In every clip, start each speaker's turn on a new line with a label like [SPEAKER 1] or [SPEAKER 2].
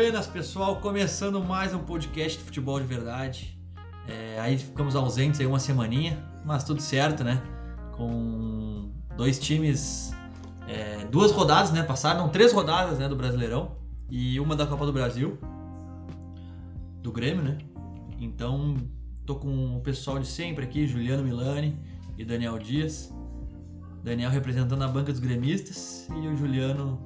[SPEAKER 1] Buenas, pessoal. Começando mais um podcast de futebol de verdade. É, aí ficamos ausentes aí uma semaninha, mas tudo certo, né? Com dois times, é, duas rodadas, né? Passaram três rodadas, né? Do Brasileirão e uma da Copa do Brasil, do Grêmio, né? Então, tô com o pessoal de sempre aqui, Juliano Milani e Daniel Dias. Daniel representando a banca dos gremistas e o Juliano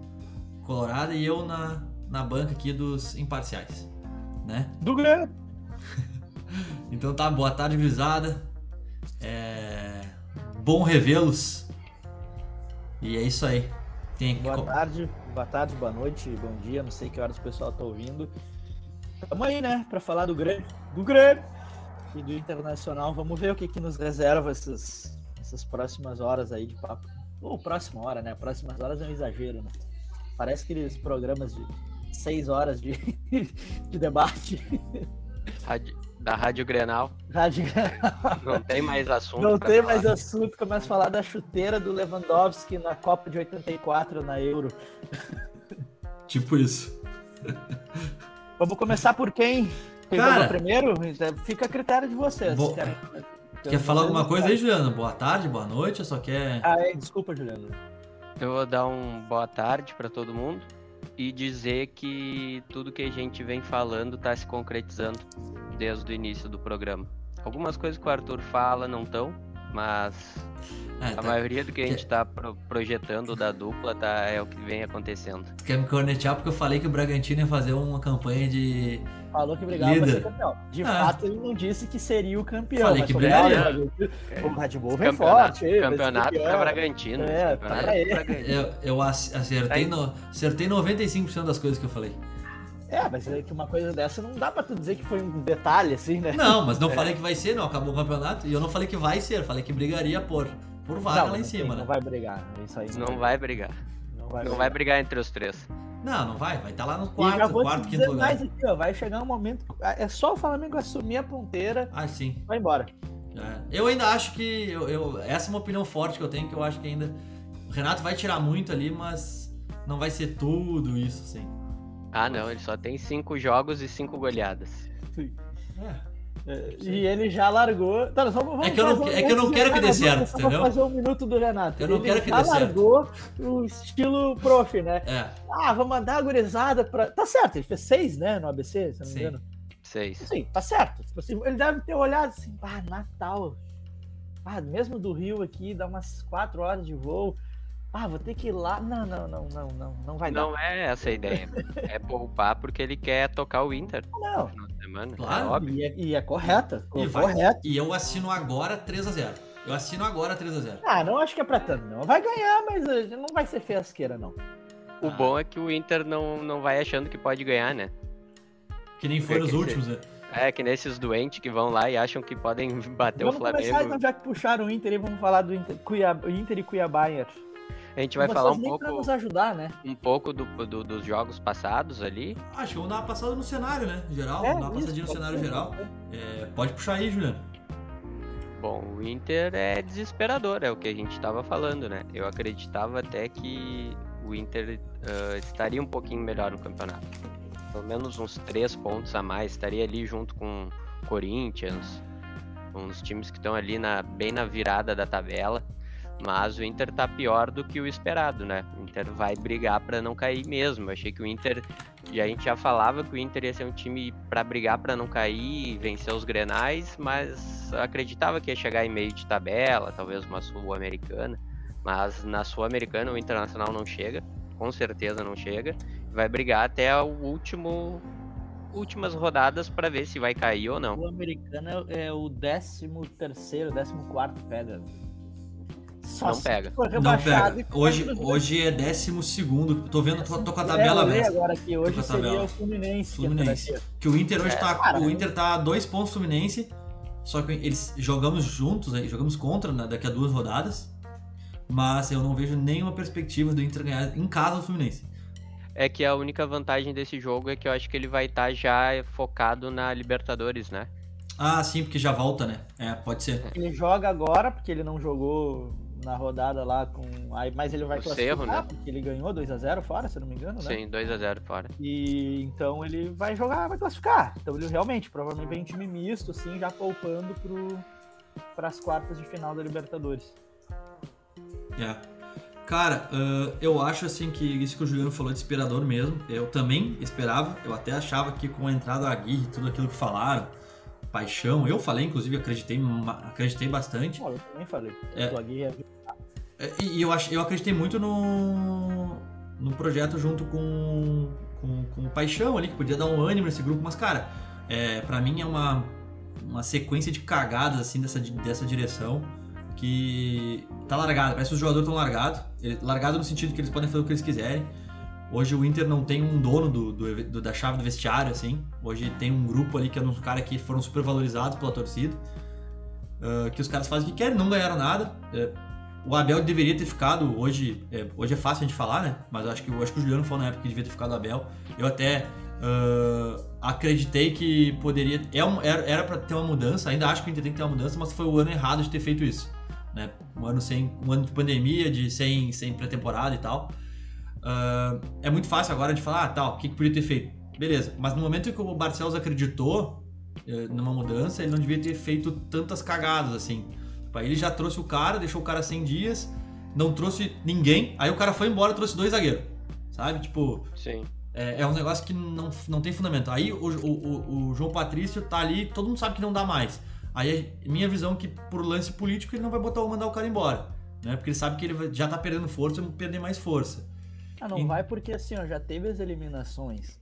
[SPEAKER 1] Colorado e eu na, na banca aqui dos imparciais, né?
[SPEAKER 2] Do Grêmio.
[SPEAKER 1] Então tá, boa tarde, gurizada. É... Bom revê-los. E é isso aí. Tem
[SPEAKER 2] Boa tarde, boa tarde, boa noite, bom dia, não sei que horas o pessoal tá ouvindo. Tamo aí, né, pra falar do Grêmio, do Grêmio e do Internacional. Vamos ver o que que nos reserva essas, essas próximas horas aí de papo. Ou próxima hora, né? Próximas horas é um exagero, né? Parece aqueles programas de seis horas de, de debate.
[SPEAKER 3] Rádio, da Rádio Grenal.
[SPEAKER 2] Rádio
[SPEAKER 3] Não tem mais assunto.
[SPEAKER 2] Não tem
[SPEAKER 3] falar.
[SPEAKER 2] mais assunto, começa a falar da chuteira do Lewandowski na Copa de 84 na Euro.
[SPEAKER 1] Tipo isso.
[SPEAKER 2] Vamos começar por quem? Quem
[SPEAKER 1] Cara,
[SPEAKER 2] primeiro? Fica a critério de vocês.
[SPEAKER 1] vou-
[SPEAKER 2] Querem-
[SPEAKER 1] Quer falar alguma coisa aí, Juliano? Boa tarde, boa noite, ou só quer.
[SPEAKER 2] Ah, é, desculpa, Juliano.
[SPEAKER 3] Eu vou dar um boa tarde pra todo mundo e dizer que tudo que a gente vem falando tá se concretizando desde o início do programa. Algumas coisas que o Arthur fala não estão, mas
[SPEAKER 1] É,
[SPEAKER 3] a
[SPEAKER 1] tá-
[SPEAKER 3] maioria do que a gente tá pro- projetando da dupla tá, é o que vem acontecendo.
[SPEAKER 1] Quer me cornetear porque eu falei que o Bragantino ia fazer uma campanha de.
[SPEAKER 2] Falou que brigava pra
[SPEAKER 1] Líder.
[SPEAKER 2] ser campeão. De
[SPEAKER 1] Ah.
[SPEAKER 2] fato, ele não disse que seria o campeão.
[SPEAKER 1] Falei que brigaria.
[SPEAKER 2] "Olha, O Red Bull vem forte. ser
[SPEAKER 3] campeonato
[SPEAKER 2] campeão."
[SPEAKER 3] pra Bragantino.
[SPEAKER 2] É,
[SPEAKER 3] campeonato
[SPEAKER 2] aí.
[SPEAKER 3] pra Bragantino.
[SPEAKER 1] Eu, eu ac- acertei, no, acertei 95% das coisas que eu falei.
[SPEAKER 2] É, mas é que uma coisa dessa não dá pra tu dizer que foi um detalhe, assim, né?
[SPEAKER 1] Não, mas não falei que vai ser, não. Acabou o campeonato. E eu não falei que vai ser, falei que brigaria por, por vaga
[SPEAKER 2] Não,
[SPEAKER 1] lá em
[SPEAKER 2] não
[SPEAKER 1] cima,
[SPEAKER 2] tem,
[SPEAKER 1] né?
[SPEAKER 2] Não vai brigar. Isso aí
[SPEAKER 3] Não vai brigar.
[SPEAKER 2] Não vai
[SPEAKER 3] Não vai brigar entre os três.
[SPEAKER 1] Não, não vai. Vai estar lá no
[SPEAKER 2] já
[SPEAKER 1] quarto,
[SPEAKER 2] vou
[SPEAKER 1] quarto,
[SPEAKER 2] te
[SPEAKER 1] quinto lugar.
[SPEAKER 2] mais aqui, ó. Vai chegar um momento. É só o Flamengo assumir a ponteira
[SPEAKER 1] Ah, sim.
[SPEAKER 2] vai embora.
[SPEAKER 1] É. Eu ainda acho que. Eu, eu- essa é uma opinião forte que eu tenho, que eu acho que ainda. O Renato vai tirar muito ali, mas não vai ser tudo isso, assim.
[SPEAKER 3] Ah, não, ele só tem cinco jogos e cinco goleadas.
[SPEAKER 1] É.
[SPEAKER 2] É, E ele já largou. Tá, nós vamos,
[SPEAKER 1] É que eu não- é que eu não
[SPEAKER 2] antes de
[SPEAKER 1] quero que dê certo,
[SPEAKER 2] vamos só
[SPEAKER 1] entendeu?
[SPEAKER 2] fazer um minuto do Renato.
[SPEAKER 1] Eu não
[SPEAKER 2] ele
[SPEAKER 1] quero que
[SPEAKER 2] já
[SPEAKER 1] dê certo.
[SPEAKER 2] largou o estilo prof, né?
[SPEAKER 1] É.
[SPEAKER 2] Ah, vamos mandar a gurizada pra. Tá certo, ele fez seis, né, no ABC, se não me
[SPEAKER 1] Sim.
[SPEAKER 2] engano.
[SPEAKER 3] Seis.
[SPEAKER 2] Sim, tá certo. Tipo assim, ele deve ter olhado assim, ah, Natal. Ah, mesmo do Rio aqui, dá umas quatro horas de voo. Ah, vou ter que ir lá. Não, não, não, não, não, não vai
[SPEAKER 3] Não é essa a ideia. É poupar porque ele quer tocar o Inter
[SPEAKER 2] dar. Não.
[SPEAKER 3] no final de semana.
[SPEAKER 1] Claro.
[SPEAKER 3] É óbvio.
[SPEAKER 2] E é, e é correta.
[SPEAKER 1] E, vai-
[SPEAKER 2] correta.
[SPEAKER 1] e eu assino agora 3x0. Eu assino agora 3x0.
[SPEAKER 2] Ah, não acho que é pra tanto, não. Vai ganhar, mas eh, não vai ser fiasqueira, não.
[SPEAKER 3] O
[SPEAKER 1] Ah.
[SPEAKER 3] bom é que o Inter não, não vai achando que pode ganhar, né?
[SPEAKER 1] Que nem foram
[SPEAKER 3] É
[SPEAKER 1] os
[SPEAKER 3] que
[SPEAKER 1] últimos, né?
[SPEAKER 3] É que nesses doentes que vão lá e acham que podem bater
[SPEAKER 2] vamos
[SPEAKER 3] o Flamengo.
[SPEAKER 2] começar, então, já que puxaram o Inter, e vamos falar do Inter, Cuiabá, Inter e Cuiabá.
[SPEAKER 3] A gente vai falar um
[SPEAKER 2] nem pra
[SPEAKER 3] pouco,
[SPEAKER 2] nos ajudar, né?
[SPEAKER 3] um pouco do, do- dos jogos passados ali.
[SPEAKER 1] Acho que vamos dar uma passada no cenário, né? Geral,
[SPEAKER 2] É,
[SPEAKER 1] vamos dar uma
[SPEAKER 2] isso,
[SPEAKER 1] passadinha no
[SPEAKER 2] pode
[SPEAKER 1] cenário
[SPEAKER 2] ser,
[SPEAKER 1] geral.
[SPEAKER 2] pode
[SPEAKER 1] É, pode puxar aí, Juliano.
[SPEAKER 3] Bom, o Inter é desesperador, é o que a gente estava falando, né? Eu acreditava até que o Inter ah, estaria um pouquinho melhor no campeonato. Pelo menos uns três pontos a mais, estaria ali junto com o Corinthians, com os times que estão ali na, bem na virada da tabela. Mas o Inter tá pior do que o esperado, né? O Inter vai brigar para não cair mesmo. Eu achei que o Inter e a gente já falava que o Inter ia ser um time para brigar para não cair, vencer os Grenais, mas acreditava que ia chegar em meio de tabela, talvez uma Sul-Americana. Mas na Sul-Americana o Internacional não chega, com certeza não chega. Vai brigar até o último últimas rodadas para ver se vai cair ou não.
[SPEAKER 2] O americano é o 13 terceiro, 14 quarto pega. Só
[SPEAKER 3] Não pega.
[SPEAKER 1] Não pega. Hoje, hoje é 12 Tô vendo, tô, tô com a
[SPEAKER 2] É,
[SPEAKER 1] tabela aberta.
[SPEAKER 2] agora aqui, hoje seria
[SPEAKER 1] tabela.
[SPEAKER 2] o Fluminense. que
[SPEAKER 1] Fluminense.
[SPEAKER 2] entraria.
[SPEAKER 1] Que o Inter hoje
[SPEAKER 3] É,
[SPEAKER 1] tá.
[SPEAKER 2] cara,
[SPEAKER 1] o Inter tá a dois pontos do Fluminense. Só que eles jogamos juntos aí, jogamos contra né, daqui a duas rodadas. Mas eu não vejo nenhuma perspectiva do Inter ganhar em casa do Fluminense.
[SPEAKER 3] É que a única vantagem desse jogo é que eu acho que ele vai estar já focado na Libertadores, né?
[SPEAKER 1] Ah, sim, porque já volta, né? É, pode ser.
[SPEAKER 2] Ele joga agora, porque ele não jogou na rodada lá com. Aí, mas ele vai
[SPEAKER 3] O
[SPEAKER 2] classificar,
[SPEAKER 3] Cerro, né?
[SPEAKER 2] porque ele ganhou 2x0 fora, se eu não me engano, né?
[SPEAKER 3] Sim, 2x0 fora.
[SPEAKER 2] E então ele vai jogar, vai classificar. Então ele realmente, provavelmente vem um time misto, assim, já poupando pro, pras quartas de final da Libertadores.
[SPEAKER 1] É. Cara, ah, eu acho assim que isso que o Juliano falou de inspirador mesmo. Eu também esperava, eu até achava que com a entrada da Aguirre, tudo aquilo que falaram, paixão, eu falei, inclusive, acreditei, acreditei bastante.
[SPEAKER 2] Ó, eu também falei.
[SPEAKER 1] É.
[SPEAKER 2] Aguirre
[SPEAKER 1] É, E, eu, eu acreditei muito no, no projeto junto com, com, com o Paixão ali, que podia dar um ânimo nesse grupo, mas, cara, é, para mim é uma, uma sequência de cagadas assim dessa, dessa direção que tá largado. Parece que os jogadores estão largados. Largado no sentido que eles podem fazer o que eles quiserem. Hoje o Inter não tem um dono do, do- do- da chave do vestiário, assim. Hoje tem um grupo ali que é uns caras que foram super valorizados pela torcida. ah, que os caras fazem o que querem, não ganharam nada. É, o Abel deveria ter ficado, hoje é, hoje é fácil a gente falar, né? Mas eu acho que, eu acho que o Juliano falou na época que devia ter ficado o Abel. Eu até ah, acreditei que poderia. É um- era para ter uma mudança, ainda acho que o Inter tem que ter uma mudança, mas foi o ano errado de ter feito isso. Né? Um ano sem. Um ano de pandemia, de sem, sem pré-temporada e tal. Ah, é muito fácil agora de falar, ah, tal, o que, que podia ter feito? Beleza, mas no momento em que o Barcelos acreditou eh, numa mudança, ele não devia ter feito tantas cagadas assim. Tipo, Aí ele já trouxe o cara, deixou o cara 100 dias, não trouxe ninguém, aí o cara foi embora e trouxe dois zagueiros. Sabe? Tipo,
[SPEAKER 3] Sim.
[SPEAKER 1] é, é um negócio que não, não tem fundamento. Aí o, o, o- João Patrício tá ali, todo mundo sabe que não dá mais. Aí é minha visão é que por lance político ele não vai botar mandar o cara embora. Né? Porque ele sabe que ele já tá perdendo força e vai perder mais força.
[SPEAKER 2] Ah, não
[SPEAKER 1] Em-
[SPEAKER 2] vai porque assim, ó, já teve as eliminações.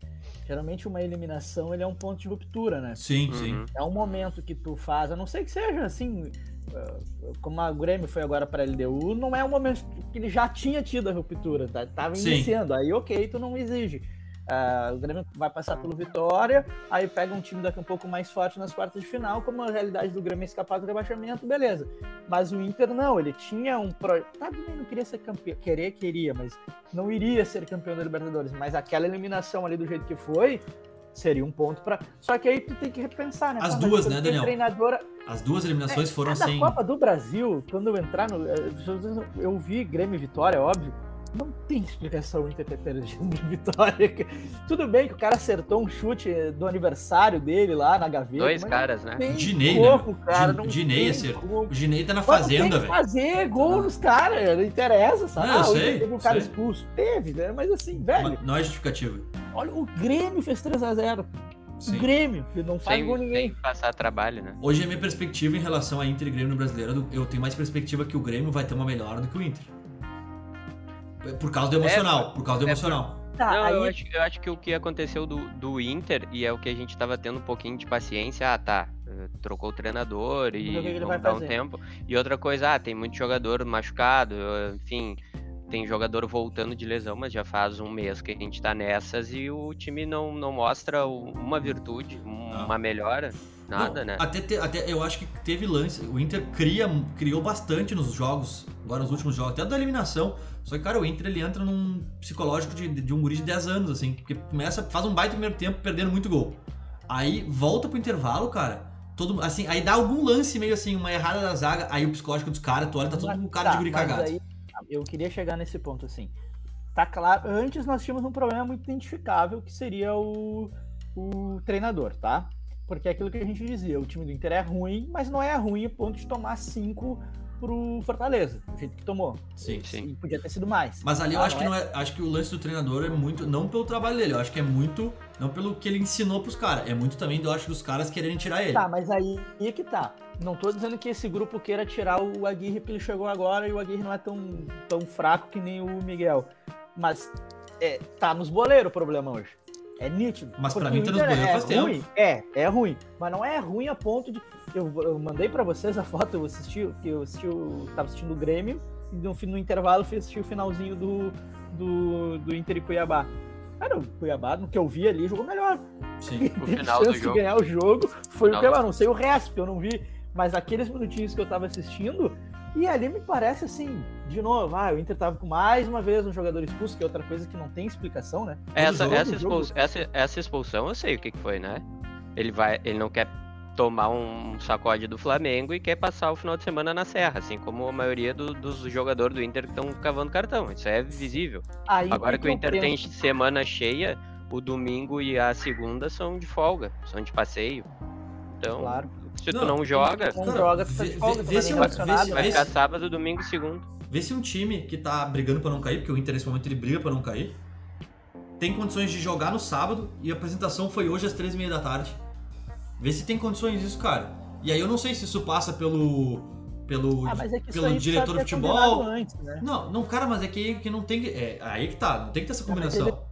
[SPEAKER 2] Geralmente uma eliminação ele é um ponto de ruptura, né?
[SPEAKER 1] Sim,
[SPEAKER 3] Uhum.
[SPEAKER 1] sim.
[SPEAKER 2] É um momento que tu faz, a não ser que seja assim, eh, como a Grêmio foi agora para a LDU, não é um momento que ele já tinha tido a ruptura, tá? tava
[SPEAKER 1] Sim.
[SPEAKER 2] iniciando, aí ok, tu não exige. Ah, o Grêmio vai passar pelo Vitória, aí pega um time daqui um pouco mais forte nas quartas de final, como a realidade do Grêmio é escapar do rebaixamento, beleza. Mas o Inter não, ele tinha um projeto. Tá, também não queria ser campeão. Querer, queria, mas não iria ser campeão da Libertadores. Mas aquela eliminação ali do jeito que foi, seria um ponto pra. Só que aí tu tem que repensar, né?
[SPEAKER 1] As
[SPEAKER 2] Pô, mas
[SPEAKER 1] duas, né, Daniel?
[SPEAKER 2] Treinadora...
[SPEAKER 1] As duas eliminações foram
[SPEAKER 2] A da
[SPEAKER 1] sem.
[SPEAKER 2] Copa do Brasil, quando eu entrar no. Eu vi Grêmio e Vitória, óbvio. Não tem explicação o Inter ter perdido do Vitória. Tudo bem que o cara acertou um chute do aniversário dele lá na gaveta.
[SPEAKER 3] Dois caras, né?
[SPEAKER 1] Dinei,
[SPEAKER 2] como,
[SPEAKER 1] né?
[SPEAKER 2] cara.
[SPEAKER 1] Dinei
[SPEAKER 2] como.
[SPEAKER 1] O Ginei tá na fazenda,
[SPEAKER 2] tem que
[SPEAKER 1] velho.
[SPEAKER 2] fazer gol nos caras, não interessa, sabe?
[SPEAKER 1] Não, eu
[SPEAKER 2] Ah, o
[SPEAKER 1] sei,
[SPEAKER 2] teve um cara
[SPEAKER 1] sei.
[SPEAKER 2] expulso. Teve, né? Mas assim, velho,
[SPEAKER 1] Mas Não é justificativa.
[SPEAKER 2] olha, o Grêmio fez 3x0.
[SPEAKER 1] Sim.
[SPEAKER 2] O Grêmio, que não faz
[SPEAKER 3] Sem,
[SPEAKER 2] gol ninguém.
[SPEAKER 3] sem passar trabalho, né?
[SPEAKER 1] Hoje a minha perspectiva em relação a Inter e Grêmio no brasileiro, eu tenho mais perspectiva que o Grêmio vai ter uma melhor do que o Inter. Por causa do emocional. por causa do
[SPEAKER 3] é
[SPEAKER 1] emocional.
[SPEAKER 2] Tá,
[SPEAKER 3] Não,
[SPEAKER 2] aí
[SPEAKER 3] eu, acho, eu acho que o que aconteceu do, do Inter, e é o que a gente tava tendo um pouquinho de paciência, ah, tá, eh, trocou o treinador e
[SPEAKER 2] o que que ele
[SPEAKER 3] vamos
[SPEAKER 2] vai
[SPEAKER 3] dar um tempo. E outra coisa, ah, tem muito jogador machucado, enfim, tem jogador voltando de lesão, mas já faz um mês que a gente tá nessas e o time não, não mostra uma virtude,
[SPEAKER 1] Não.
[SPEAKER 3] uma melhora, nada,
[SPEAKER 1] Não,
[SPEAKER 3] né?
[SPEAKER 1] Até, te- até eu acho que teve lance. O Inter cria, criou bastante nos jogos, agora nos últimos jogos, até da eliminação. Só que, cara, o Inter ele entra num psicológico de, de um guri de 10 anos, assim, porque começa, faz um baita primeiro tempo perdendo muito gol. Aí volta pro intervalo, cara. Todo, assim, aí dá algum lance meio assim, uma errada da zaga, aí o psicológico dos caras, tu olha, tá todo mundo cara de
[SPEAKER 2] tá,
[SPEAKER 1] guri
[SPEAKER 2] mas
[SPEAKER 1] cagado.
[SPEAKER 2] aí, eu queria chegar nesse ponto assim. Tá claro, antes nós tínhamos um problema muito identificável que seria o, o treinador, tá? Porque é aquilo que a gente dizia, o time do Inter é ruim, mas não é ruim a ponto de tomar cinco pro Fortaleza, do jeito que tomou.
[SPEAKER 1] Sim.
[SPEAKER 3] Sim.
[SPEAKER 2] E podia ter sido mais.
[SPEAKER 1] Mas ali eu
[SPEAKER 2] Ah,
[SPEAKER 1] acho que não é, acho que o lance do treinador é muito, não pelo trabalho dele, eu acho que é muito, não pelo que ele ensinou pros caras, é muito também, eu acho, dos caras quererem tirar ele.
[SPEAKER 2] Tá, mas aí é que tá. Não tô dizendo que esse grupo queira tirar o Aguirre porque ele chegou agora e o Aguirre não é tão, tão fraco que nem o Miguel. Mas é, tá nos boleiros o problema hoje. É nítido.
[SPEAKER 1] Mas
[SPEAKER 2] Porque
[SPEAKER 1] mim tá nos
[SPEAKER 2] é
[SPEAKER 1] faz tempo.
[SPEAKER 2] ruim, É, é ruim. Mas não é ruim a ponto de. Eu, eu mandei pra vocês a foto, eu assisti, que eu assisti, o- tava assistindo o Grêmio, e no, no intervalo fui assistir o finalzinho do, do, do Inter e Cuiabá. Cara, o Cuiabá, no que eu vi ali, jogou melhor
[SPEAKER 1] Sim.
[SPEAKER 3] O final do
[SPEAKER 2] chance de
[SPEAKER 3] jogo.
[SPEAKER 2] ganhar o jogo foi o que eu
[SPEAKER 3] do-
[SPEAKER 2] não sei o resto, porque eu não vi, mas aqueles minutinhos que eu tava assistindo, e ali me parece assim, de novo, ah, o Inter tava com mais uma vez um jogador expulso, que é outra coisa que não tem explicação, né?
[SPEAKER 3] Essa,
[SPEAKER 2] jogo,
[SPEAKER 3] essa,
[SPEAKER 2] jogo.
[SPEAKER 3] expulsão, essa, essa expulsão eu sei o que, que foi, né? Ele vai, ele não quer tomar um sacode do Flamengo e quer passar o final de semana na Serra, assim como a maioria do, dos jogadores do Inter que estão cavando cartão. Isso é visível. Aí Agora que o Inter tem semana cheia, o domingo e a segunda são de folga, são de passeio. Então, claro. Se tu não, não joga,
[SPEAKER 2] não joga, tu tá de folga, vê, vê se,
[SPEAKER 3] vai ficar sábado, domingo e segundo.
[SPEAKER 1] Vê se um time que tá brigando para não cair, porque o Inter nesse momento ele briga para não cair, tem condições de jogar no sábado e a apresentação foi hoje às três e meia da tarde. Vê se tem condições disso, cara. E aí eu não sei se isso passa pelo. pelo,
[SPEAKER 2] ah, é
[SPEAKER 1] pelo diretor de futebol. Antes, né? Não, não, cara, mas é que, que não tem. É, aí que tá, não tem que ter essa combinação.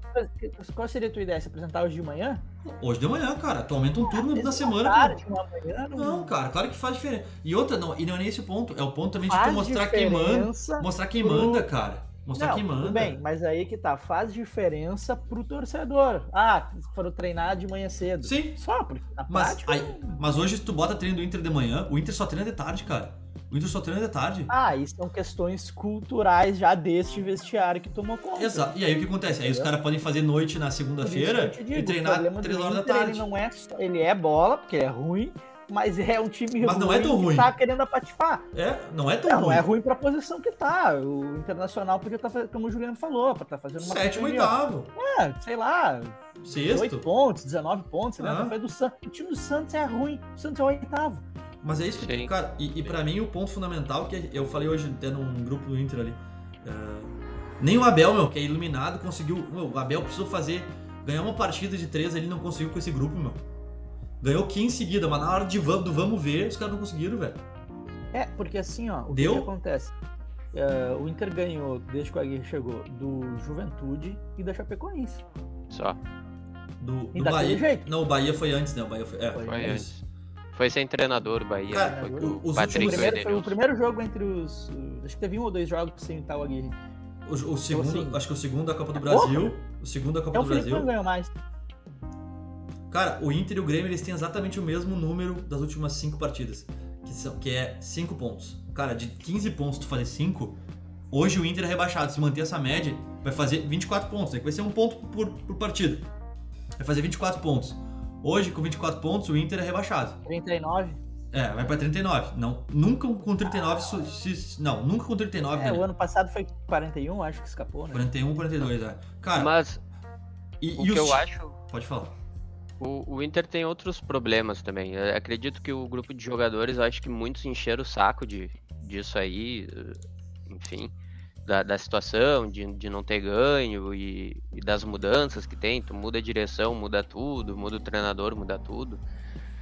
[SPEAKER 2] Qual seria a tua ideia? Se apresentar hoje de manhã?
[SPEAKER 1] Hoje de manhã, cara. Tu aumenta um ah, turno na semana.
[SPEAKER 2] Tarde, uma manhã, não...
[SPEAKER 1] não, cara, claro que faz diferença. E outra, não, e não é nem esse ponto. É o ponto também faz de tu mostrar quem manda. Mostrar quem pro... manda, cara. Mostrar quem manda.
[SPEAKER 2] Tudo bem, mas aí que tá, faz diferença pro torcedor. Ah, foram treinar de manhã cedo.
[SPEAKER 1] Sim.
[SPEAKER 2] Só, porque
[SPEAKER 1] na mas, prática... aí, mas hoje, se tu bota treino do Inter de manhã, o Inter só treina de tarde, cara. O Inter só treina de tarde.
[SPEAKER 2] Ah, isso são questões culturais já deste vestiário que tomou conta.
[SPEAKER 1] Exato. E aí o que acontece? Aí os caras podem fazer noite na segunda-feira e treinar três horas da tarde.
[SPEAKER 2] Ele não é, ele é bola, porque é ruim, mas é um time
[SPEAKER 1] mas não é tão ruim.
[SPEAKER 2] que tá querendo apatifar.
[SPEAKER 1] É, não é tão
[SPEAKER 2] não,
[SPEAKER 1] ruim.
[SPEAKER 2] Não é ruim pra posição que tá. O Internacional podia estar, tá, como o Juliano falou, pra estar tá fazendo uma
[SPEAKER 1] Sétimo, oitavo.
[SPEAKER 2] É, sei lá.
[SPEAKER 1] Sexto.
[SPEAKER 2] 8 pontos, 19 pontos, né? Ah. Do Santos. O time do Santos é ruim. O Santos é o oitavo.
[SPEAKER 1] Mas é isso que, Sim. cara, e, e para mim o ponto fundamental que eu falei hoje até num grupo do Inter ali. Uh, nem o Abel, meu, que é iluminado, conseguiu. Meu, o Abel precisou fazer. Ganhar uma partida de três, ele não conseguiu com esse grupo, meu. Ganhou 15 em seguida, mas na hora de vamos, do vamos ver, os caras não conseguiram, velho.
[SPEAKER 2] É, porque assim, ó, o
[SPEAKER 1] Deu?
[SPEAKER 2] que, acontece? Uh, o Inter ganhou, desde que o Aguirre chegou, do Juventude e da Chapecoense.
[SPEAKER 3] Só.
[SPEAKER 1] Do, do Bahia. Jeito. Não, o Bahia foi antes, né? O Bahia foi. É,
[SPEAKER 3] foi, foi antes. Foi sem treinador o Bahia.
[SPEAKER 1] Cara,
[SPEAKER 3] foi
[SPEAKER 1] o, Patrick
[SPEAKER 2] últimos, primeiro, foi o primeiro jogo entre os. Acho que teve um ou dois jogos sem o tal Aguirre.
[SPEAKER 1] O, o segundo, então, assim, acho que o segundo da Copa do é Brasil. Pouco? O segundo da Copa
[SPEAKER 2] é
[SPEAKER 1] do Brasil.
[SPEAKER 2] Não ganhou mais.
[SPEAKER 1] Cara, o Inter e o Grêmio eles têm exatamente o mesmo número das últimas cinco partidas, que, são, que é cinco pontos. Cara, de 15 pontos tu fazer 5, hoje o Inter é rebaixado. Se manter essa média, vai fazer 24 pontos. Vai ser um ponto por, por partida. Vai fazer 24 pontos. Hoje, com 24 pontos, o Inter é rebaixado.
[SPEAKER 2] 39?
[SPEAKER 1] É, vai pra 39. Não, nunca com 39. Ah, se, não, nunca com 39.
[SPEAKER 2] É, né? o ano passado foi 41, acho que escapou, né?
[SPEAKER 1] 41, 42, é. Cara.
[SPEAKER 3] Mas. E, o e que eu acho.
[SPEAKER 1] Pode falar.
[SPEAKER 3] O, o, Inter tem outros problemas também. Eu acredito que o grupo de jogadores, eu acho que muitos encheram o saco de, disso aí, enfim da, da situação, de, de não ter ganho e, e, das mudanças que tem. Tu muda a direção, muda tudo, muda o treinador, muda tudo.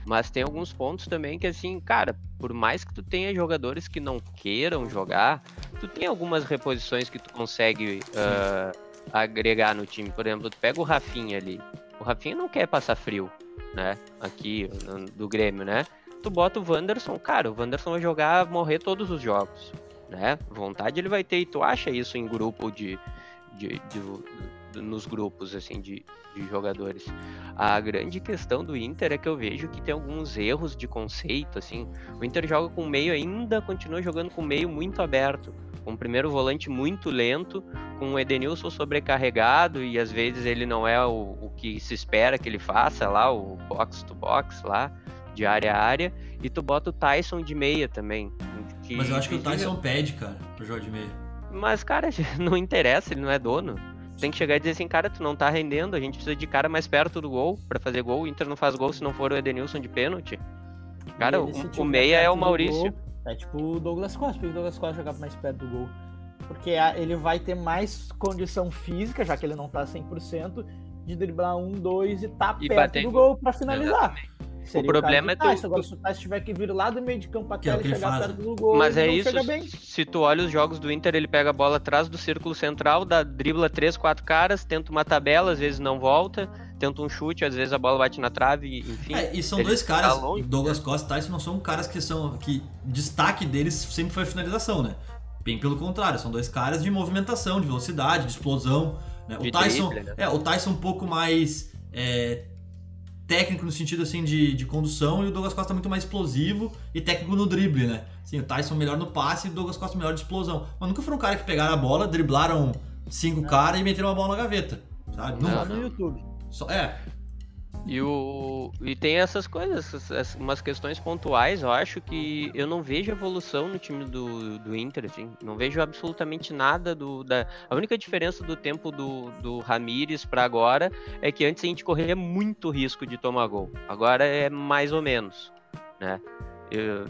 [SPEAKER 3] Mas tem alguns pontos também que, assim, cara, por mais que tu tenha jogadores que não queiram jogar, tu tem algumas reposições que tu consegue uh, agregar no time. Por exemplo, tu pega o Rafinha ali. Rafinha não quer passar frio, né? Aqui, do Grêmio, né? Tu bota o Wanderson, cara, o Wanderson vai jogar, morrer todos os jogos né? Vontade ele vai ter, e tu acha isso em grupo de, de, de nos grupos assim de, de, jogadores. A grande questão do Inter é que eu vejo que tem alguns erros de conceito, assim. O Inter joga com meio ainda, continua jogando com meio muito aberto, com o primeiro volante muito lento, com o Edenilson sobrecarregado e às vezes ele não é o, o que se espera que ele faça lá, o box to box lá, de área a área, e tu bota o Tyson de meia também.
[SPEAKER 1] Que Mas eu acho que o Tyson pede, cara, pro jogo de meia.
[SPEAKER 3] Mas, cara, não interessa, ele não é dono. Tem que chegar e dizer assim, cara, tu não tá rendendo, a gente precisa de cara mais perto do gol para fazer gol. O Inter não faz gol se não for o Edenilson de pênalti. Cara, o, o meia é o Maurício.
[SPEAKER 2] Gol, é tipo o Douglas Costa, porque o Douglas Costa jogava mais perto do gol. Porque ele vai ter mais condição física, já que ele não tá 100%, de driblar um, dois e tá e perto do gol para finalizar. Exatamente.
[SPEAKER 3] Seria o problema o é tu,
[SPEAKER 2] Agora, se o Tyson tiver que vir lá do meio de campo até ele chegar perto do gol,
[SPEAKER 3] Mas é isso, se tu olha os jogos do Inter, ele pega a bola atrás do círculo central, dá, dribla três, quatro caras, tenta uma tabela, às vezes não volta, tenta um chute, às vezes a bola bate na trave, enfim.
[SPEAKER 1] É, e são dois caras, tá Douglas Costa e Tyson não são caras que são. que destaque deles sempre foi a finalização, né? Bem pelo contrário, são dois caras de movimentação, de velocidade, de explosão. Né? O, Tyson, né? é, o Tyson um pouco mais é, técnico no sentido assim de, de condução e o Douglas Costa muito mais explosivo e técnico no drible, né? Sim, o Tyson melhor no passe e o Douglas Costa melhor de explosão. Mas nunca foram um cara que pegaram a bola, driblaram cinco caras e meteram uma bola na gaveta, sabe?
[SPEAKER 2] Só no YouTube.
[SPEAKER 1] Só, é.
[SPEAKER 3] E, o, e tem essas coisas, essas, umas questões pontuais, eu acho que eu não vejo evolução no time do, do Inter, assim, não vejo absolutamente nada do. Da, a única diferença do tempo do, do Ramires para agora é que antes a gente corria muito risco de tomar gol. Agora é mais ou menos. Né?
[SPEAKER 1] Eu,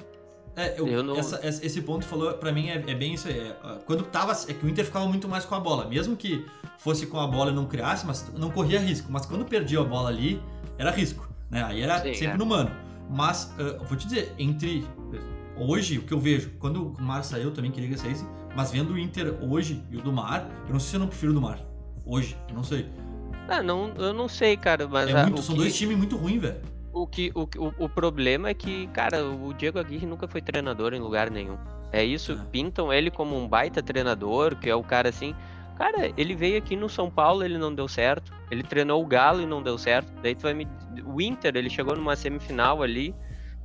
[SPEAKER 1] é, eu, eu não... essa, esse ponto falou para mim é, é, bem isso aí. É, quando tava. É que o Inter ficava muito mais com a bola. Mesmo que fosse com a bola e não criasse, mas não corria risco. Mas quando perdia a bola ali, era risco. Né? Aí era Sim, sempre é. no mano. Mas, uh, vou te dizer, entre. Hoje, o que eu vejo, quando o Mar saiu, eu também queria que saísse, mas vendo o Inter hoje e o do Mar, eu não sei se eu não prefiro o do Mar. Hoje, eu não sei.
[SPEAKER 3] Ah, não, eu não sei, cara, mas.
[SPEAKER 1] É muito, são que... dois times muito ruins, velho.
[SPEAKER 3] O, que, o, o, problema é que, cara, o Diego Aguirre nunca foi treinador em lugar nenhum. É isso, é. pintam ele como um baita treinador, que é o cara assim. Cara, ele veio aqui no São Paulo, ele não deu certo. Ele treinou o Galo e não deu certo. Daí tu vai me. O Inter, ele chegou numa semifinal ali,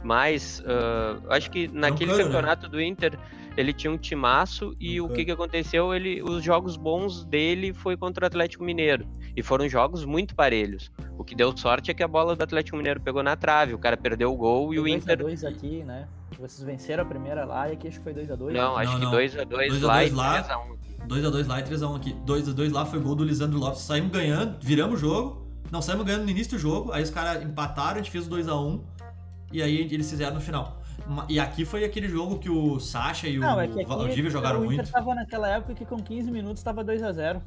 [SPEAKER 3] mas uh, acho que naquele né? campeonato né? do Inter ele tinha um timaço e o que, que aconteceu? Ele, os jogos bons dele foi contra o Atlético Mineiro. E foram jogos muito parelhos. O que deu sorte é que a bola do Atlético Mineiro pegou na trave, o cara perdeu o gol e o Inter.
[SPEAKER 2] 2 aqui, né? Vocês venceram a primeira lá e aqui acho que foi 2x2.
[SPEAKER 3] Não, acho não, que 2x2 lá e 3x1
[SPEAKER 1] 2x2 lá e 3x1 aqui. 2x2 lá foi gol do Lisandro Lopes. Saímos ganhando, viramos o jogo. Não, saímos ganhando no início do jogo. Aí os caras empataram, a gente fez o 2x1. E aí eles fizeram no final. E aqui foi aquele jogo que o Sasha e
[SPEAKER 2] não,
[SPEAKER 1] o
[SPEAKER 2] é Valdívia jogaram o muito. O tava naquela época que com 15 minutos estava 2x0.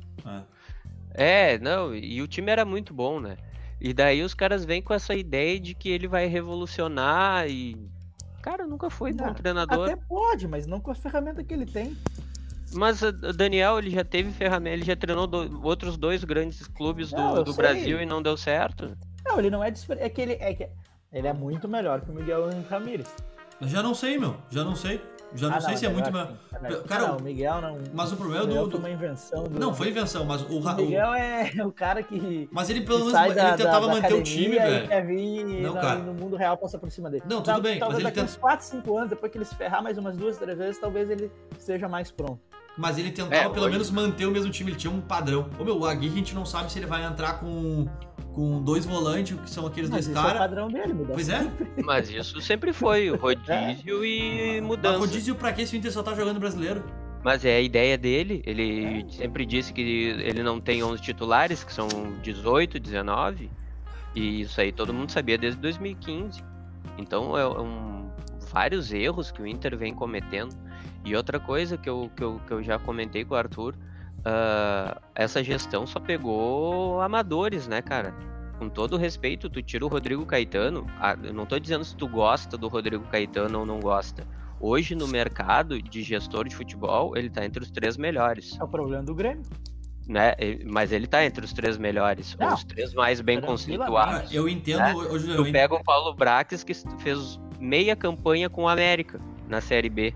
[SPEAKER 3] É. é, não, e o time era muito bom, né? E daí os caras vêm com essa ideia de que ele vai revolucionar e. Cara, nunca foi não, bom treinador.
[SPEAKER 2] Até pode, mas não com a ferramenta que ele tem.
[SPEAKER 3] Mas o Daniel, ele já teve ferramenta, ele já treinou do, outros dois grandes clubes não, do, do Brasil e não deu certo.
[SPEAKER 2] Não, ele não é, é que ele é que ele é muito melhor que o Miguel Ramírez.
[SPEAKER 1] Eu já não sei, meu. Já não sei. Já não ah, sei não, se é muito. melhor.
[SPEAKER 2] Cara, não, o Miguel não.
[SPEAKER 1] Mas o problema é do.
[SPEAKER 2] Foi uma invenção. Do...
[SPEAKER 1] Não, foi invenção, mas o.
[SPEAKER 2] O Miguel é o cara que.
[SPEAKER 1] Mas ele pelo menos ele da, tentava da, manter o time, velho.
[SPEAKER 2] Quer vir não, na, cara. no mundo real passar por cima dele.
[SPEAKER 1] Não, tudo bem.
[SPEAKER 2] Talvez
[SPEAKER 1] mas
[SPEAKER 2] daqui uns 4, 5 anos, depois que ele se ferrar mais umas duas, três vezes, talvez ele seja mais pronto.
[SPEAKER 1] Mas ele tentava é, pelo hoje... menos manter o mesmo time, ele tinha um padrão. Ô meu, o Aguirre a gente não sabe se ele vai entrar com com dois volantes, que são aqueles Mas dois caras. É o
[SPEAKER 2] padrão dele, muda
[SPEAKER 1] Pois
[SPEAKER 2] é.
[SPEAKER 3] Mas isso sempre foi, o rodízio é. e mudança.
[SPEAKER 1] Mas rodízio pra que se o Inter só tá jogando brasileiro?
[SPEAKER 3] Mas é a ideia dele, ele é. sempre disse que ele não tem 11 titulares, que são 18, 19, e isso aí todo mundo sabia desde 2015. Então é um, vários erros que o Inter vem cometendo. E outra coisa que eu, que eu, que eu já comentei com o Arthur, uh, essa gestão só pegou amadores, né, cara? Com todo respeito, tu tira o Rodrigo Caetano. Ah, eu não tô dizendo se tu gosta do Rodrigo Caetano ou não gosta. Hoje, no mercado de gestor de futebol, ele tá entre os três melhores.
[SPEAKER 2] É o problema do Grêmio.
[SPEAKER 3] Né? Mas ele tá entre os três melhores, não, os três mais bem conceituados.
[SPEAKER 1] Eu entendo, né? hoje
[SPEAKER 3] eu, eu pego o Paulo Braques, que fez meia campanha com o América na Série B.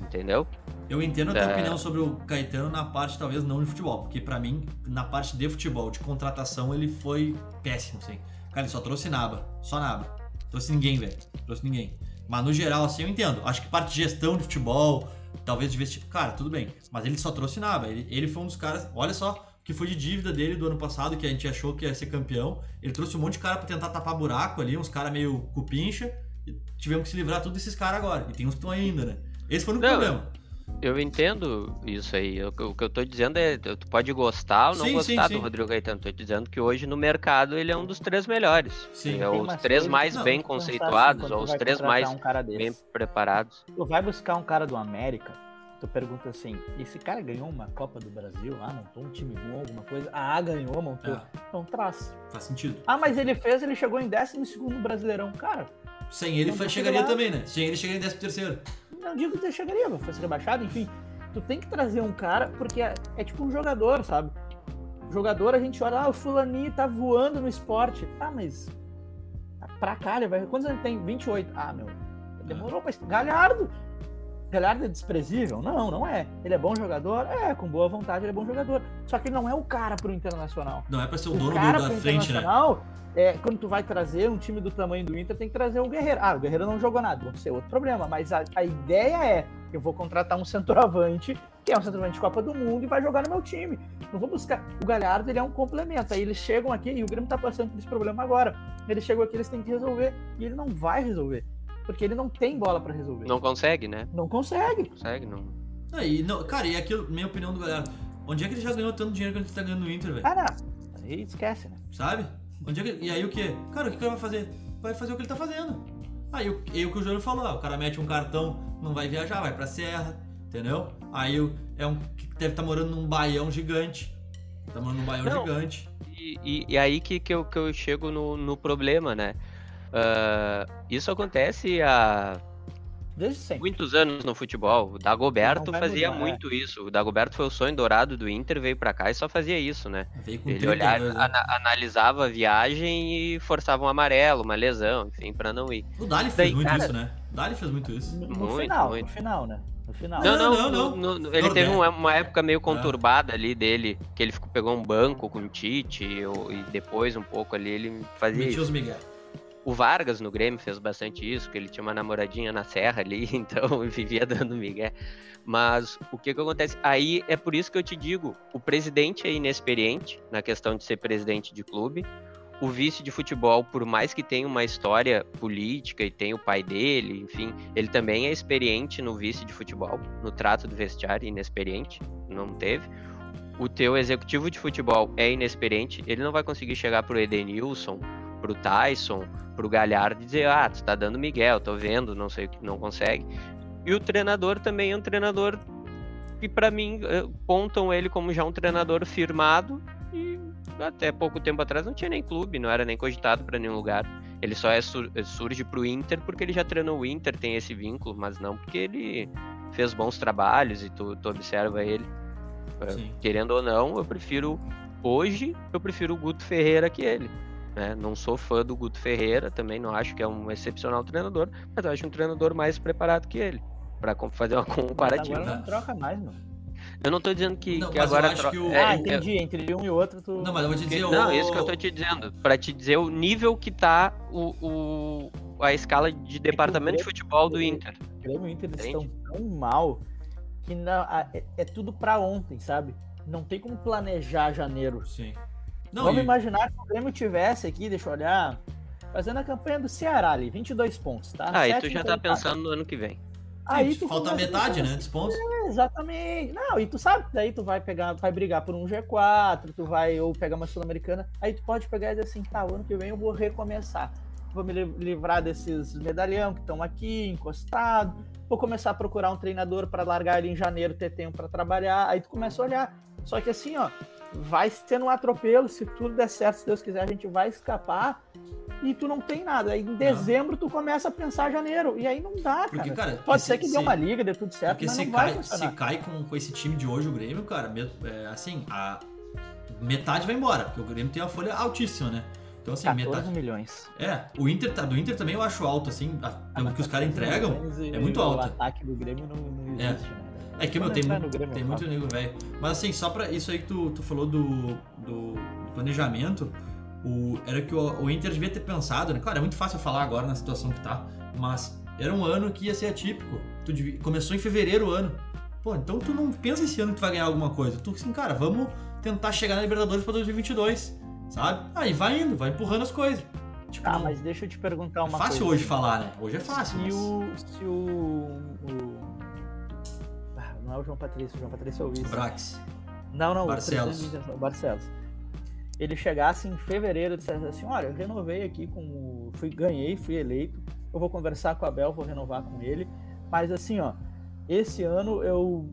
[SPEAKER 3] Entendeu?
[SPEAKER 1] Eu entendo a tua é... opinião sobre o Caetano na parte, talvez, não de futebol. Porque para mim, na parte de futebol, de contratação, ele foi péssimo, assim. Cara, ele só trouxe naba. Só naba. Trouxe ninguém, velho. Trouxe ninguém. Mas no geral, assim, eu entendo. Acho que parte de gestão de futebol, talvez de vestir. Cara, tudo bem. Mas ele só trouxe naba. Ele, ele foi um dos caras. Olha só que foi de dívida dele do ano passado, que a gente achou que ia ser campeão. Ele trouxe um monte de cara para tentar tapar buraco ali, uns caras meio cupincha. E tivemos que se livrar tudo desses caras agora. E tem uns que estão ainda, né? Esse foi o problema.
[SPEAKER 3] Eu entendo isso aí. O que eu tô dizendo é, tu pode gostar ou não sim, gostar sim, do sim. Rodrigo Caetano. Tô dizendo que hoje no mercado ele é um dos três melhores. Sim. É os três mais não, bem conceituados, ou os três mais um bem preparados.
[SPEAKER 2] Tu vai buscar um cara do América, tu pergunta assim, esse cara ganhou uma Copa do Brasil? Ah, montou um time bom, alguma coisa? Ah, ganhou, montou. É. Então traz.
[SPEAKER 1] Faz sentido.
[SPEAKER 2] Ah, mas ele fez, ele chegou em 12 segundo Brasileirão. Cara,
[SPEAKER 1] sem ele chegaria também, né? Sem ele chegaria em 13 terceiro
[SPEAKER 2] não digo que você chegaria, fosse rebaixado, enfim. Tu tem que trazer um cara, porque é, é tipo um jogador, sabe? jogador a gente olha, ah, o fulaninho tá voando no esporte. Ah, mas pra cá, ele vai. Quantos anos tem? 28. Ah, meu. Demorou pra. Galhardo! Galhardo é desprezível? Não, não é. Ele é bom jogador? É, com boa vontade ele é bom jogador. Só que ele não é o cara pro Internacional.
[SPEAKER 1] Não é pra ser o, o dono cara do, da frente, né?
[SPEAKER 2] é, quando tu vai trazer um time do tamanho do Inter, tem que trazer o Guerreiro. Ah, o Guerreiro não jogou nada, vamos ser outro problema. Mas a, a ideia é Eu vou contratar um centroavante, que é um centroavante de Copa do Mundo, e vai jogar no meu time. Não vou buscar. O Galhardo, ele é um complemento. Aí eles chegam aqui, e o Grêmio tá passando por esse problema agora. Eles chegam aqui, eles têm que resolver. E ele não vai resolver. Porque ele não tem bola para resolver.
[SPEAKER 3] Não consegue, né?
[SPEAKER 2] Não consegue.
[SPEAKER 3] Não consegue, não.
[SPEAKER 1] Aí, não, cara, e aquilo, minha opinião do Galhardo, onde é que ele já ganhou tanto dinheiro quanto ele tá ganhando no Inter, velho?
[SPEAKER 2] Ah, não. Aí esquece, né?
[SPEAKER 1] Sabe? Onde é que, e aí o que? Cara, o que, que ele vai fazer? Vai fazer o que ele tá fazendo. Aí o, aí, o que o Júlio falou, ó, o cara mete um cartão, não vai viajar, vai pra serra, entendeu? Aí o- é um que deve estar morando num baião gigante. Tá morando num baião
[SPEAKER 3] Não.
[SPEAKER 1] gigante.
[SPEAKER 3] E, e- e aí que, que, eu, que eu chego no, no problema, né? Ah, isso acontece há
[SPEAKER 2] Desde sempre.
[SPEAKER 3] muitos anos no futebol. O Dagoberto fazia
[SPEAKER 2] mudar, é.
[SPEAKER 3] muito isso. O Dagoberto foi o sonho dourado do Inter, veio pra cá e só fazia isso, né? Ele
[SPEAKER 1] 32,
[SPEAKER 3] olhava,
[SPEAKER 1] né?
[SPEAKER 3] ana- analisava a viagem e forçava um amarelo, uma lesão, enfim, pra não ir.
[SPEAKER 1] O Dali fez
[SPEAKER 3] Daí,
[SPEAKER 1] muito
[SPEAKER 3] cara-
[SPEAKER 1] isso, né? O Dali fez muito isso.
[SPEAKER 2] No, no
[SPEAKER 3] Muito,
[SPEAKER 2] final,
[SPEAKER 3] muito.
[SPEAKER 2] no final, né? No final.
[SPEAKER 1] Não,
[SPEAKER 3] Não,
[SPEAKER 1] não,
[SPEAKER 3] não,
[SPEAKER 1] não.
[SPEAKER 3] ele teve uma, uma época meio conturbada ali dele, que ele ficou, pegou um banco com o Tite e, e depois um pouco ali ele fazia
[SPEAKER 1] Metia
[SPEAKER 3] isso.
[SPEAKER 1] os Miguel.
[SPEAKER 3] O Vargas no Grêmio fez bastante isso, que ele tinha uma namoradinha na serra ali, então vivia dando migué. Mas o que que acontece? Aí é por isso que eu te digo, o presidente é inexperiente na questão de ser presidente de clube. O vice de futebol, por mais que tenha uma história política e tenha o pai dele, enfim, ele também é experiente no vice de futebol, no trato do vestiário, inexperiente, não teve. O teu executivo de futebol é inexperiente, ele não vai conseguir chegar pro Edenilson, pro Tyson, pro Galhardo e dizer, ah, tu tá dando Miguel, tô vendo, não sei o que, não consegue. E o treinador também é um treinador que pra mim eh, pontam ele como já um treinador firmado e até pouco tempo atrás não tinha nem clube, não era nem cogitado pra nenhum lugar. Ele só é sur- surge pro Inter porque ele já treinou o Inter, tem esse vínculo, mas não porque ele fez bons trabalhos e tu, tu observa ele. Eh,
[SPEAKER 1] Sim.
[SPEAKER 3] Querendo ou não, eu prefiro hoje eu prefiro o Guto Ferreira que ele. Né? Não sou fã do Guto Ferreira, também não acho que é um excepcional treinador, mas eu acho um treinador mais preparado que ele. Pra com- fazer uma comparativa.
[SPEAKER 2] Agora não troca mais, mano.
[SPEAKER 3] Eu não tô dizendo que,
[SPEAKER 1] Não,
[SPEAKER 3] que
[SPEAKER 1] mas eu
[SPEAKER 3] agora.
[SPEAKER 1] acho
[SPEAKER 3] tro-
[SPEAKER 1] que o-
[SPEAKER 3] é,
[SPEAKER 2] ah,
[SPEAKER 3] é-
[SPEAKER 2] entendi. Entre um e outro, tu.
[SPEAKER 1] Não, mas eu vou te dizer...
[SPEAKER 3] não,
[SPEAKER 1] o-
[SPEAKER 3] é isso que eu tô te dizendo. Pra te dizer o nível que tá o, o- a escala de departamento de futebol do Inter.
[SPEAKER 2] O Grêmio e o Inter estão tão mal que é, é tudo pra ontem, sabe? Não tem como planejar janeiro.
[SPEAKER 1] Sim. Não,
[SPEAKER 2] Vamos
[SPEAKER 1] e-
[SPEAKER 2] imaginar que o Grêmio tivesse aqui, deixa eu olhar, fazendo a campanha do Ceará ali, 22 pontos, tá?
[SPEAKER 3] Ah, e tu já tá pensando no ano que vem.
[SPEAKER 2] Aí tu
[SPEAKER 1] falta metade, né, dos pontos.
[SPEAKER 2] assim, Exatamente. Não, e tu sabe, daí tu vai pegar, vai brigar por um G4, tu vai ou pegar uma Sul-Americana, aí tu pode pegar e dizer assim, tá, o ano que vem eu vou recomeçar. Vou me li- livrar desses medalhão que estão aqui, encostado. Vou começar a procurar um treinador para largar ele em janeiro, ter tempo para trabalhar. Aí tu começa a olhar. Só que assim, ó, vai sendo um atropelo. Se tudo der certo, se Deus quiser, a gente vai escapar. E tu não tem nada. Aí em dezembro tu começa a pensar janeiro. E aí não dá, cara.
[SPEAKER 1] Porque, cara,
[SPEAKER 2] Pode
[SPEAKER 1] se-
[SPEAKER 2] ser que
[SPEAKER 1] se-
[SPEAKER 2] dê uma liga, dê tudo certo,
[SPEAKER 1] Porque
[SPEAKER 2] mas
[SPEAKER 1] se
[SPEAKER 2] não vai
[SPEAKER 1] cai,
[SPEAKER 2] funcionar.
[SPEAKER 1] se cai com, com esse time de hoje, o Grêmio, cara, é, assim, a metade vai embora, porque o Grêmio tem uma folha altíssima, né? Então, assim,
[SPEAKER 2] 14
[SPEAKER 1] metade.
[SPEAKER 2] milhões.
[SPEAKER 1] É, o Inter tá, do Inter também eu acho alto, assim, a- pelo que os caras
[SPEAKER 2] 14
[SPEAKER 1] entregam.
[SPEAKER 2] e
[SPEAKER 1] é muito
[SPEAKER 2] O
[SPEAKER 1] alto.
[SPEAKER 2] ataque do Grêmio não, não
[SPEAKER 1] É.
[SPEAKER 2] existe, né?
[SPEAKER 1] É que, meu, tem,
[SPEAKER 2] entrar
[SPEAKER 1] mu-
[SPEAKER 2] no Grêmio,
[SPEAKER 1] tem muito
[SPEAKER 2] falo.
[SPEAKER 1] nego velho. Mas, assim, só pra isso aí que tu, tu falou do, do, do planejamento, o, era que o, o Inter devia ter pensado, né? Claro, é muito fácil falar agora na situação que tá, mas era um ano que ia ser atípico. Tu devia- começou em fevereiro o ano. Pô, então tu não pensa esse ano que tu vai ganhar alguma coisa. Tu, assim, cara, vamos tentar chegar na Libertadores pra 2022, sabe? Aí vai indo, vai empurrando as coisas. Tipo,
[SPEAKER 2] Tá,
[SPEAKER 1] não-
[SPEAKER 2] mas deixa eu te perguntar
[SPEAKER 1] é
[SPEAKER 2] uma
[SPEAKER 1] fácil
[SPEAKER 2] coisa.
[SPEAKER 1] hoje falar, né? Hoje é fácil.
[SPEAKER 2] Se
[SPEAKER 1] mas-
[SPEAKER 2] o. Se o. o... Não é o João Patrício, o João Patrício é o vice.
[SPEAKER 1] Brax.
[SPEAKER 2] Não, não,
[SPEAKER 1] Barcelos.
[SPEAKER 2] o Barcelos. Ele chegasse em fevereiro e dissesse assim: olha, eu renovei aqui com o. Fui, ganhei, fui eleito. Eu vou conversar com o Abel, vou renovar com ele. Mas assim, ó, esse ano eu,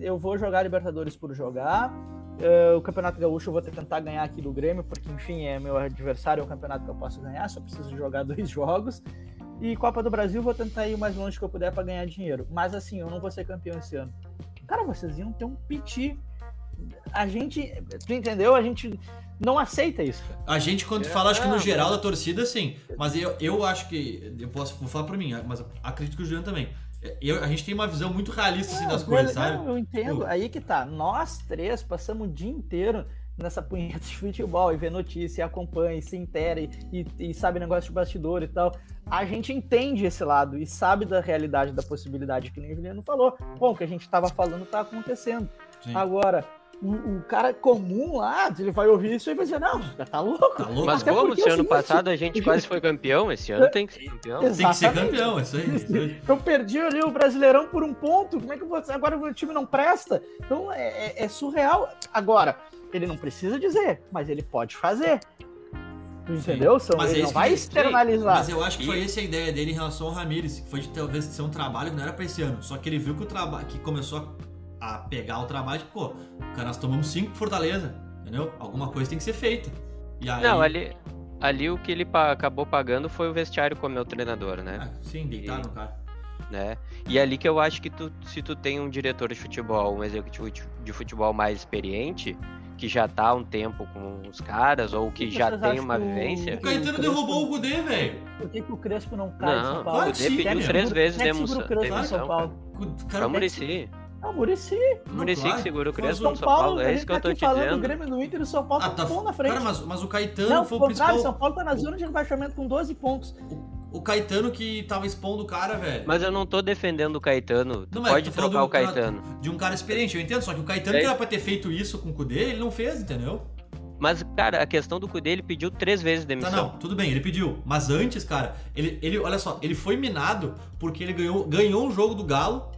[SPEAKER 2] eu vou jogar Libertadores por jogar. eh, o Campeonato Gaúcho eu vou tentar ganhar aqui do Grêmio, porque enfim, é meu adversário, é um campeonato que eu posso ganhar, só preciso jogar dois jogos. E Copa do Brasil vou tentar ir o mais longe que eu puder para ganhar dinheiro. Mas assim, eu não vou ser campeão esse ano. Cara, vocês iam ter um piti. A gente, tu entendeu? A gente não aceita isso. cara.
[SPEAKER 1] A gente, quando
[SPEAKER 3] É,
[SPEAKER 1] fala, acho que no
[SPEAKER 3] não,
[SPEAKER 1] geral da torcida, sim. Mas eu, eu acho que. Eu posso vou falar pra mim, mas acredito que o Juliano também. Eu, a gente tem uma visão muito realista assim, das coisas, sabe?
[SPEAKER 2] não, eu entendo.
[SPEAKER 1] Pô.
[SPEAKER 2] Aí que tá. Nós três passamos o dia inteiro nessa punheta de futebol e vê notícia, e acompanha, e se intere e, e sabe negócio de bastidor e tal. A gente entende esse lado e sabe da realidade, da possibilidade que nem o Juliano falou. Bom, o que a gente estava falando está acontecendo. Sim. Agora, o, o, cara comum lá, ele vai ouvir isso e vai dizer, não, já tá louco. Tá louco.
[SPEAKER 3] Mas Até como se ano passado a gente quase foi campeão, esse ano tem que ser campeão.
[SPEAKER 1] Exatamente. Tem que ser campeão, isso aí. Isso
[SPEAKER 2] aí. Eu perdi ali o Brasileirão por um ponto, como é que eu vou Agora o time não presta. Então é, é, é surreal. Agora, ele não precisa dizer, mas ele pode fazer. Entendeu? São, mas ele não vai externalizar.
[SPEAKER 1] Mas eu acho que foi essa a ideia dele em relação ao Ramires, que foi de talvez ser um trabalho que não era pra esse ano. Só que ele viu que o trabalho que começou a a pegar o trabalho de, pô, cara, nós tomamos cinco Fortaleza, entendeu? Alguma coisa tem que ser feita. E aí...
[SPEAKER 3] Não, ali, ali o que ele acabou pagando foi o vestiário como meu treinador, né?
[SPEAKER 1] Ah, sim, deitar no cara.
[SPEAKER 3] Né? E ali que eu acho que tu, se tu tem um diretor de futebol, um executivo de futebol mais experiente, que já tá há um tempo com os caras, ou que já tem uma vivência.
[SPEAKER 1] O Caetano derrubou o Gudê, velho.
[SPEAKER 2] Por que, que o Crespo não cai não,
[SPEAKER 3] São Paulo? O Gudê pediu três vezes demissão. São Paulo.
[SPEAKER 1] Cara,
[SPEAKER 3] o Muricy.
[SPEAKER 2] É o Murici.
[SPEAKER 3] O Murici claro. que segura o Crespo São, São Paulo, Paulo. É isso que eu tô te dizendo.
[SPEAKER 2] O Grêmio do Inter e o São Paulo ah, tá na frente.
[SPEAKER 1] Cara, mas, mas o Caetano não, foi o principal...
[SPEAKER 2] São Paulo tá na zona de rebaixamento com 12 pontos.
[SPEAKER 1] O, o Caetano que tava expondo o cara, velho.
[SPEAKER 3] Mas eu não tô defendendo o Caetano. Tu não, pode trocar o Caetano.
[SPEAKER 1] De um cara experiente, eu entendo. Só que o Caetano é. que era pra ter feito isso com o Kudê, ele não fez, entendeu?
[SPEAKER 3] Mas, cara, a questão do Kudê, ele pediu três vezes demissão. Tá,
[SPEAKER 1] não, tudo bem, ele pediu. Mas antes, cara, ele, ele olha só, ele foi minado porque ele ganhou, ganhou um jogo do Galo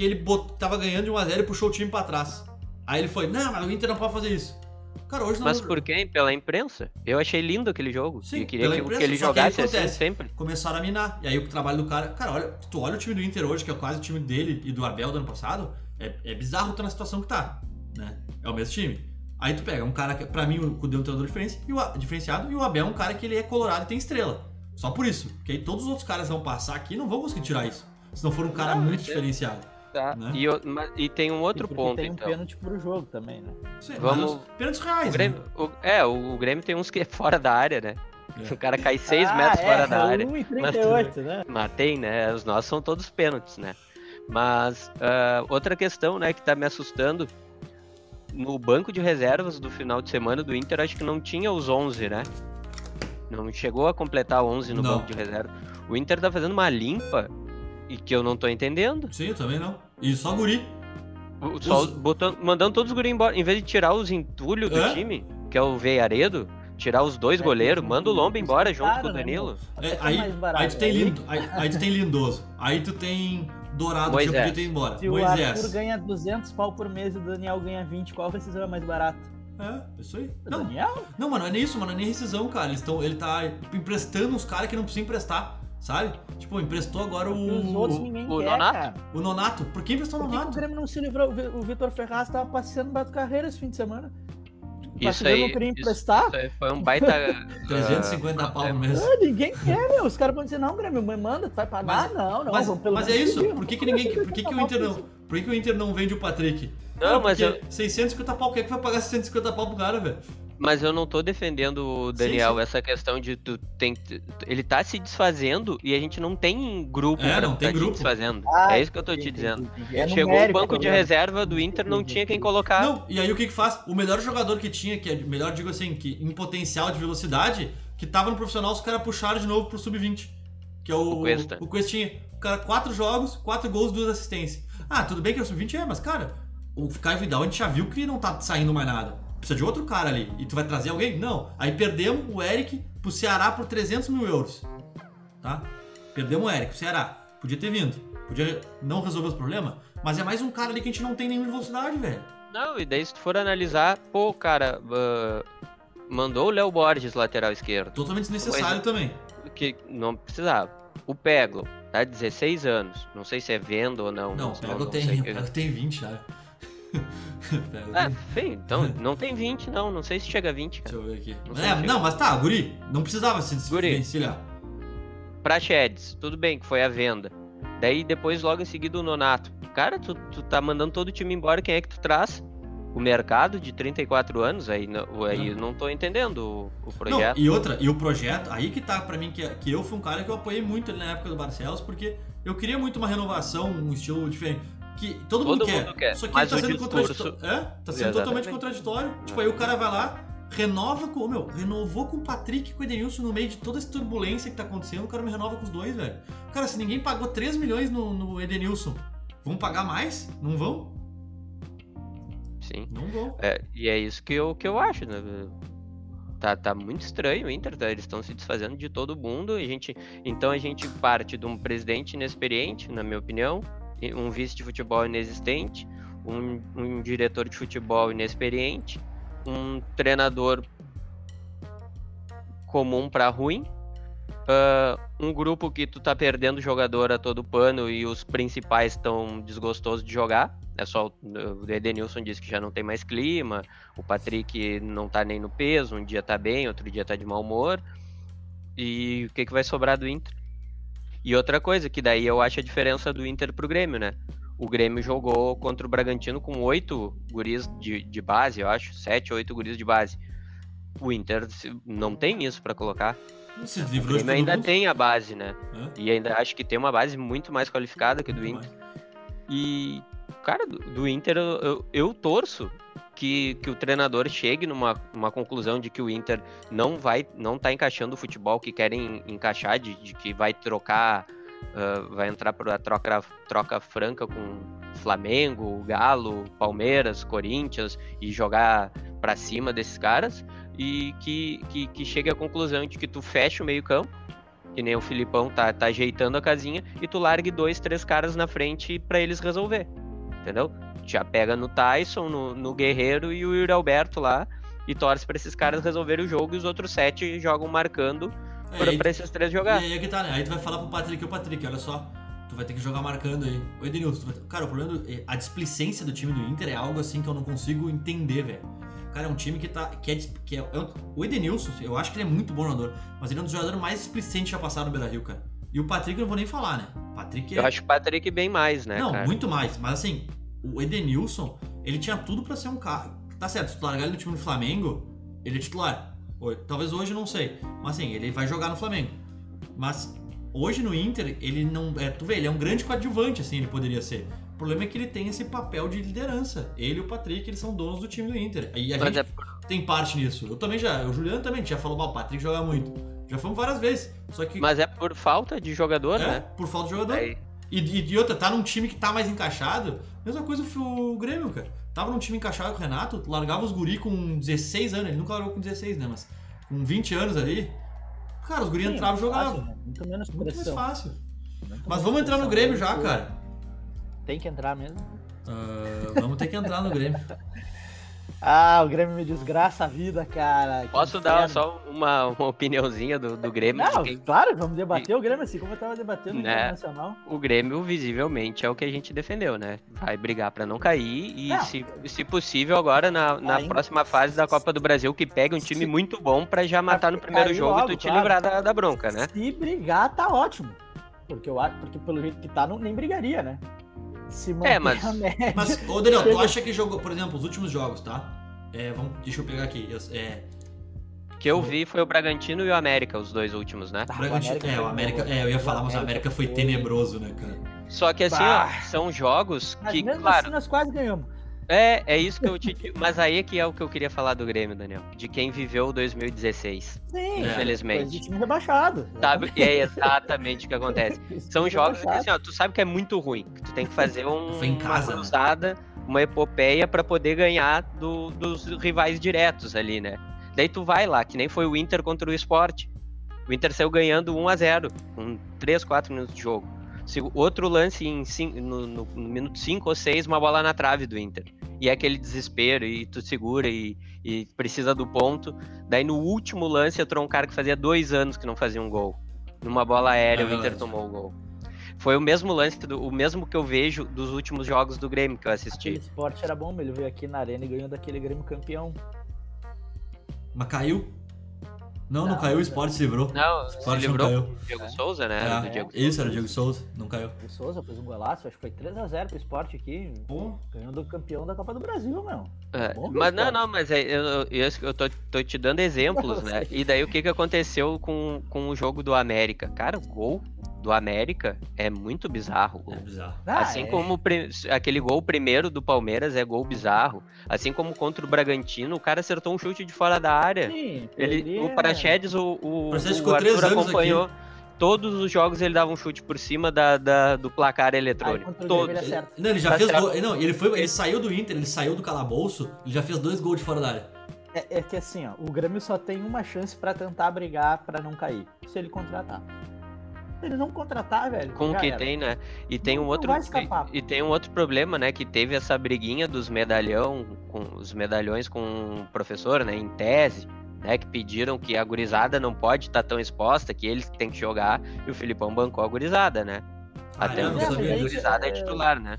[SPEAKER 1] que ele bot... tava ganhando de 1x0 e puxou o time pra trás. Aí ele foi, não, mas o Inter não pode fazer isso. Cara, hoje não.
[SPEAKER 3] Mas por quê? Pela imprensa? Eu achei lindo aquele jogo. Sim, eu queria que, imprensa, que, ele jogasse assim sempre.
[SPEAKER 1] Começaram a minar. E aí o trabalho do cara. Cara, olha, tu olha o time do Inter hoje, que é quase o time dele e do Abel do ano passado. É, é bizarro tá na situação que tá. Né? É o mesmo time. Aí tu pega um cara que, pra mim, o Cudê é um treinador diferenciado e o Abel é um cara que ele é colorado e tem estrela. Só por isso. Porque aí todos os outros caras vão passar aqui e não vão conseguir tirar isso. Se não for um cara não, muito diferenciado.
[SPEAKER 3] Tá. Né? E, mas, e, tem um outro ponto,
[SPEAKER 2] tem
[SPEAKER 3] um
[SPEAKER 2] então. pênalti pro jogo também, né?
[SPEAKER 1] Sim, Vamos... Pênaltis reais,
[SPEAKER 3] o Grêmio, né? o, é, o, o, Grêmio tem uns que é fora da área, né? É. O cara cai 6 ah, metros é, fora da área.
[SPEAKER 2] 1 38, mas, né?
[SPEAKER 3] Mas tem, né? Os nossos são todos pênaltis, né? Mas uh, outra questão, né, que tá me assustando, no banco de reservas do final de semana do Inter, acho que não tinha os 11, né? Não chegou a completar 11 no não. banco de reserva. O Inter tá fazendo uma limpa e que eu não tô entendendo.
[SPEAKER 1] Sim, eu também não. E só guri.
[SPEAKER 3] Só os... botando, mandando todos os guri embora. Em vez de tirar os entulhos do é? time, que é o Veiaredo, tirar os dois é, goleiros, manda o Lomba embora junto cara, com o né, Danilo.
[SPEAKER 1] É, aí, aí, tu tem lindo, aí, aí, tu tem Lindoso. Aí tu tem Dourado
[SPEAKER 3] Moisés.
[SPEAKER 1] que podia ter embora.
[SPEAKER 2] Se Moisés. o Arthur ganha 200 pau por mês e o Daniel ganha 20, qual vai ser mais barato?
[SPEAKER 1] É, isso aí.
[SPEAKER 2] O não, Daniel?
[SPEAKER 1] Não, mano, não é nem isso, mano, é nem rescisão, cara. Eles tão, ele tá emprestando uns caras que não precisa emprestar sabe? Tipo, emprestou agora o.
[SPEAKER 2] Os outros ninguém
[SPEAKER 3] o
[SPEAKER 2] quer,
[SPEAKER 3] Nonato?
[SPEAKER 2] Cara.
[SPEAKER 1] O Nonato. Por que emprestou o Nonato?
[SPEAKER 2] Por que o Grêmio não se livrou? O Vitor Ferraz tava passeando no Beto Carreira esse fim de semana.
[SPEAKER 3] Isso aí, não queria emprestar? Isso, aí foi um baita.
[SPEAKER 1] 350 uh, pau mesmo.
[SPEAKER 2] Ah, ninguém quer, meu. Os caras vão dizer, não, Grêmio, manda, tu vai pagar? Mas, não, não.
[SPEAKER 1] Mas, mas é isso. Por que, que ninguém. Por que, que o Inter não. Por que, que o Inter não vende o Patrick?
[SPEAKER 3] Não, não mas eu...
[SPEAKER 1] 650 pau, quem é que vai pagar 650 pau pro cara, velho?
[SPEAKER 3] Mas eu não tô defendendo o Daniel, sim, sim. essa questão de tu tem. Ele tá se desfazendo e a gente não tem grupo
[SPEAKER 1] é, pra não tem
[SPEAKER 3] tá
[SPEAKER 1] grupo.
[SPEAKER 3] se desfazendo. Ah, é isso que eu tô te dizendo. É Chegou o banco de reserva do Inter, não tinha quem colocar. Não,
[SPEAKER 1] e aí o que que faz? O melhor jogador que tinha, que é melhor, digo assim, que em potencial de velocidade, que tava no profissional, os caras puxaram de novo pro sub-20. Que é o, o Cuesta. O Questinha. O cara, quatro jogos, quatro gols, duas assistências. Ah, tudo bem que é o sub-20 é, mas, cara, o Caio Vidal a gente já viu que não tá saindo mais nada precisa de outro cara ali. E tu vai trazer alguém? Não. Aí perdemos o Eric pro Ceará por 300 mil euros. Tá? Perdemos o Eric pro Ceará. Podia ter vindo. Podia não resolver os problemas. Mas é mais um cara ali que a gente não tem nenhuma velocidade, velho.
[SPEAKER 3] Não, e daí se tu for analisar, pô, cara, uh, mandou o Léo Borges lateral esquerdo.
[SPEAKER 1] Totalmente desnecessário também.
[SPEAKER 3] Que não precisava. O Peglo, tá? 16 anos. Não sei se é venda ou não.
[SPEAKER 1] Não, o Peglo tem, tem 20 já.
[SPEAKER 3] É, enfim, então não tem 20 não, não sei se chega a 20, cara.
[SPEAKER 1] Deixa eu ver aqui. Não, é, não mas tá, Guri, não precisava se desvencilhar.
[SPEAKER 3] Praxedes, tudo bem que foi a venda. Daí depois logo em seguida o Nonato. Cara, tu, tu tá mandando todo o time embora, quem é que tu traz? O mercado de 34 anos, aí, aí não. não tô entendendo o, o projeto.
[SPEAKER 1] Não, e outra, e o projeto, aí que tá pra mim, que, que eu fui um cara que eu apoiei muito ali na época do Barcelos, porque eu queria muito uma renovação, um estilo diferente que todo,
[SPEAKER 3] Todo
[SPEAKER 1] mundo, quer.
[SPEAKER 3] mundo quer,
[SPEAKER 1] Só que
[SPEAKER 3] mas
[SPEAKER 1] ele tá sendo
[SPEAKER 3] discurso-
[SPEAKER 1] contraditório. É, tá sendo
[SPEAKER 3] Exatamente.
[SPEAKER 1] totalmente contraditório. Tipo, aí o cara vai lá, renova com. Meu, renovou com o Patrick e com o Edenilson no meio de toda essa turbulência que tá acontecendo. O cara me renova com os dois, velho. Cara, se ninguém pagou 3 milhões no, no Edenilson, vão pagar mais? Não vão?
[SPEAKER 3] Sim.
[SPEAKER 1] Não vão.
[SPEAKER 3] É, e é isso que eu, que eu acho, né? Tá, tá muito estranho o Inter, tá? eles estão se desfazendo de todo mundo. A gente, então a gente parte de um presidente inexperiente, na minha opinião, um vice de futebol inexistente, um, um diretor de futebol inexperiente, um treinador comum para ruim, ah, um grupo que tu tá perdendo jogador a todo pano e os principais estão desgostosos de jogar. É só o o Edenilson disse que já não tem mais clima, o Patrick não tá nem no peso, um dia tá bem, outro dia tá de mau humor. E o que, que vai sobrar do Inter? E outra coisa, que daí eu acho a diferença do Inter pro Grêmio, né? O Grêmio jogou contra o Bragantino com oito guris de, de base, eu acho, sete, oito guris de base. O Inter não tem isso pra colocar.
[SPEAKER 1] Se
[SPEAKER 3] O
[SPEAKER 1] livrou
[SPEAKER 3] Grêmio ainda
[SPEAKER 1] mundo.
[SPEAKER 3] tem a base, né?
[SPEAKER 1] Hã?
[SPEAKER 3] E ainda acho que tem uma base muito mais qualificada que a do
[SPEAKER 1] Muito
[SPEAKER 3] Inter. E, cara, do, do Inter eu, eu, eu torço que, que o treinador chegue numa, numa conclusão de que o Inter não vai, não tá encaixando o futebol que querem encaixar, de, de que vai trocar, ah, vai entrar para troca, troca franca com Flamengo, Galo, Palmeiras, Corinthians e jogar pra cima desses caras. E que, que, que chegue à conclusão de que tu fecha o meio-campo que nem o Filipão tá, tá ajeitando a casinha, e tu largue dois, três caras na frente pra eles resolver. Entendeu? Já pega no Tyson, no, no Guerreiro e o Yuri Alberto lá, e torce pra esses caras resolverem o jogo, e os outros sete jogam marcando
[SPEAKER 1] É,
[SPEAKER 3] pra esses três
[SPEAKER 1] E
[SPEAKER 3] jogar.
[SPEAKER 1] aí é que tá, né? Aí tu vai falar pro Patrick, ô Patrick, olha só, tu vai ter que jogar marcando aí. Ô Edenilson, vai cara, o problema, do... é, a displicência do time do Inter é algo assim que eu não consigo entender, velho. Cara, é um time que tá. Que é, que é, é O Edenilson, eu acho que ele é muito bom jogador, mas ele é um dos jogadores mais displicentes já passaram no Beira Rio, cara. E o Patrick eu não vou nem falar, né? Patrick é.
[SPEAKER 3] Eu acho o Patrick bem mais, né,
[SPEAKER 1] não,
[SPEAKER 3] cara?
[SPEAKER 1] muito mais. Mas assim, o Edenilson, ele tinha tudo pra ser um cara. Tá certo, se tu largar ele no time do Flamengo, ele é titular. Talvez hoje, não sei. Mas assim, ele vai jogar no Flamengo. Mas hoje no Inter, ele não. É, tu vê, ele é um grande coadjuvante, assim, ele poderia ser. O problema é que ele tem esse papel de liderança. Ele e o Patrick, eles são donos do time do Inter. E a
[SPEAKER 3] Mas
[SPEAKER 1] gente
[SPEAKER 3] é
[SPEAKER 1] tem parte nisso. Eu também já. O Juliano também já falou, "Bah, o Patrick joga muito. Já fomos várias vezes. Só que.
[SPEAKER 3] mas é por falta de jogador,
[SPEAKER 1] é,
[SPEAKER 3] né?
[SPEAKER 1] por falta de jogador. E, e, e outra, tá num time que tá mais encaixado. Mesma coisa foi o Grêmio, cara. Tava num time encaixado com o Renato, largava os guri com 16 anos. Ele nunca largou com 16, né? Mas com 20 anos ali. Cara, os guri
[SPEAKER 2] Sim,
[SPEAKER 1] entravam e jogavam.
[SPEAKER 2] né? Muito menos
[SPEAKER 1] Muito mais
[SPEAKER 2] pressão.
[SPEAKER 1] fácil.
[SPEAKER 2] Muito
[SPEAKER 1] Mas vamos entrar no
[SPEAKER 2] pressão.
[SPEAKER 1] Grêmio já, cara.
[SPEAKER 2] Tem que entrar mesmo.
[SPEAKER 1] Ah, vamos ter que entrar no Grêmio.
[SPEAKER 2] Ah, o Grêmio me desgraça a vida, cara. Que
[SPEAKER 3] Posso dar
[SPEAKER 2] inferno.
[SPEAKER 3] só uma, uma opiniãozinha do, do Grêmio?
[SPEAKER 2] Não, claro, vamos debater o Grêmio assim como eu tava debatendo
[SPEAKER 3] Né?
[SPEAKER 2] Internacional.
[SPEAKER 3] o Grêmio, visivelmente, é o que a gente defendeu, né? Vai brigar pra não cair e,
[SPEAKER 2] Não.
[SPEAKER 3] se, se possível, agora na, na
[SPEAKER 2] Ainda-
[SPEAKER 3] próxima fase da Copa do Brasil, que pegue um time muito bom pra já matar no primeiro jogo
[SPEAKER 2] logo,
[SPEAKER 3] e tu te
[SPEAKER 2] claro.
[SPEAKER 3] livrar da, da bronca, né?
[SPEAKER 2] Se brigar, tá ótimo. Porque eu porque pelo jeito que tá, não, nem brigaria, né? Se manter
[SPEAKER 3] mas-
[SPEAKER 2] a média.
[SPEAKER 1] Mas, ô Daniel, tu acha que jogou, por exemplo, os últimos jogos, tá? É, vamos, deixa eu pegar aqui. Eu- É,
[SPEAKER 3] O que eu vi foi o Bragantino e o América, os dois últimos, né?
[SPEAKER 2] Ah,
[SPEAKER 1] Bragantino- é, o América. É, eu ia falar, mas o América foi tenebroso, né, cara?
[SPEAKER 3] Só que assim,
[SPEAKER 2] Bah.
[SPEAKER 3] ó, são jogos
[SPEAKER 2] Mas
[SPEAKER 3] que,
[SPEAKER 2] mesmo
[SPEAKER 3] claro,
[SPEAKER 2] assim nós quase ganhamos.
[SPEAKER 3] É, é isso que eu te digo. Mas aí é que é o que eu queria falar do Grêmio, Daniel. De quem viveu o 2016.
[SPEAKER 2] Sim,
[SPEAKER 1] É.
[SPEAKER 3] Infelizmente.
[SPEAKER 2] De time rebaixado.
[SPEAKER 3] Sabe? É exatamente o que acontece. São jogos que assim, ó, tu sabe que é muito ruim. que Tu tem que fazer um,
[SPEAKER 1] em casa, né?
[SPEAKER 3] uma cruzada, uma epopeia pra poder ganhar do- dos rivais diretos ali, né? Daí tu vai lá, que nem foi o Inter contra o Sport. O Inter saiu ganhando 1 a 0 com 3, 4 minutos de jogo. Outro lance em no, no- no minuto 5 ou 6, uma bola na trave do Inter. E é aquele desespero, e tu segura e, e precisa do ponto. Daí no último lance entrou um cara que fazia dois anos que não fazia um gol. Numa bola aérea,
[SPEAKER 1] É
[SPEAKER 3] o Inter tomou o gol. Foi o mesmo lance, do- o mesmo que eu vejo dos últimos jogos do Grêmio que eu
[SPEAKER 2] Aquele
[SPEAKER 3] assisti.
[SPEAKER 2] esporte era bom, ele veio aqui na arena e ganhou daquele Grêmio campeão.
[SPEAKER 1] Mas caiu? Não, não,
[SPEAKER 2] Não,
[SPEAKER 1] caiu, o
[SPEAKER 2] não.
[SPEAKER 1] Sport se livrou.
[SPEAKER 3] Não, se
[SPEAKER 1] Sport não
[SPEAKER 3] livrou
[SPEAKER 1] caiu.
[SPEAKER 3] do Diego Souza, né?
[SPEAKER 1] É,
[SPEAKER 3] Era do Diego
[SPEAKER 1] Isso, era o Diego Souza, não caiu.
[SPEAKER 2] O Souza fez um golaço, acho que foi 3x0 pro esporte aqui.
[SPEAKER 1] Pô,
[SPEAKER 2] Ganhou do campeão da Copa do Brasil, meu.
[SPEAKER 3] É,
[SPEAKER 2] Bom
[SPEAKER 3] mas não, não, mas é, eu, eu, eu tô, tô te dando exemplos,
[SPEAKER 2] Não,
[SPEAKER 3] né? E daí o que que aconteceu com, com o jogo do América? Cara, gol. Do América é muito bizarro.
[SPEAKER 1] É bizarro.
[SPEAKER 2] Ah,
[SPEAKER 3] assim
[SPEAKER 2] é.
[SPEAKER 3] como aquele gol primeiro do Palmeiras é gol bizarro. Assim como contra o Bragantino, o cara acertou um chute de fora da área.
[SPEAKER 2] Sim,
[SPEAKER 3] Ele,
[SPEAKER 2] é-
[SPEAKER 3] o Praxedes, o, o,
[SPEAKER 1] Praxedes
[SPEAKER 3] o Arthur acompanhou. Todos os jogos ele dava um chute por cima da, da- do placar eletrônico. Todos.
[SPEAKER 2] ele acerta.
[SPEAKER 1] Não, ele já
[SPEAKER 3] Tá
[SPEAKER 1] fez
[SPEAKER 3] certo.
[SPEAKER 1] dois. Não, ele, foi, ele saiu do Inter, ele saiu do calabouço, ele já fez dois gols de fora da área.
[SPEAKER 2] É, é que assim, ó, o Grêmio só tem uma chance pra tentar brigar pra não cair. Se ele contratar. Ele não contratar, velho.
[SPEAKER 3] Com o que
[SPEAKER 2] era.
[SPEAKER 3] tem, né? E tem
[SPEAKER 2] Não-
[SPEAKER 3] um outro e, e tem um outro problema, né, que teve essa briguinha dos medalhão com os medalhões com o professor, né, em tese, né, que pediram que a gurizada não pode estar tão exposta, que eles que têm que jogar, e o Filipão bancou a gurizada, né?
[SPEAKER 1] Ah,
[SPEAKER 3] Até
[SPEAKER 1] é?
[SPEAKER 3] A
[SPEAKER 2] disso.
[SPEAKER 3] gurizada é
[SPEAKER 2] É-
[SPEAKER 3] titular, né?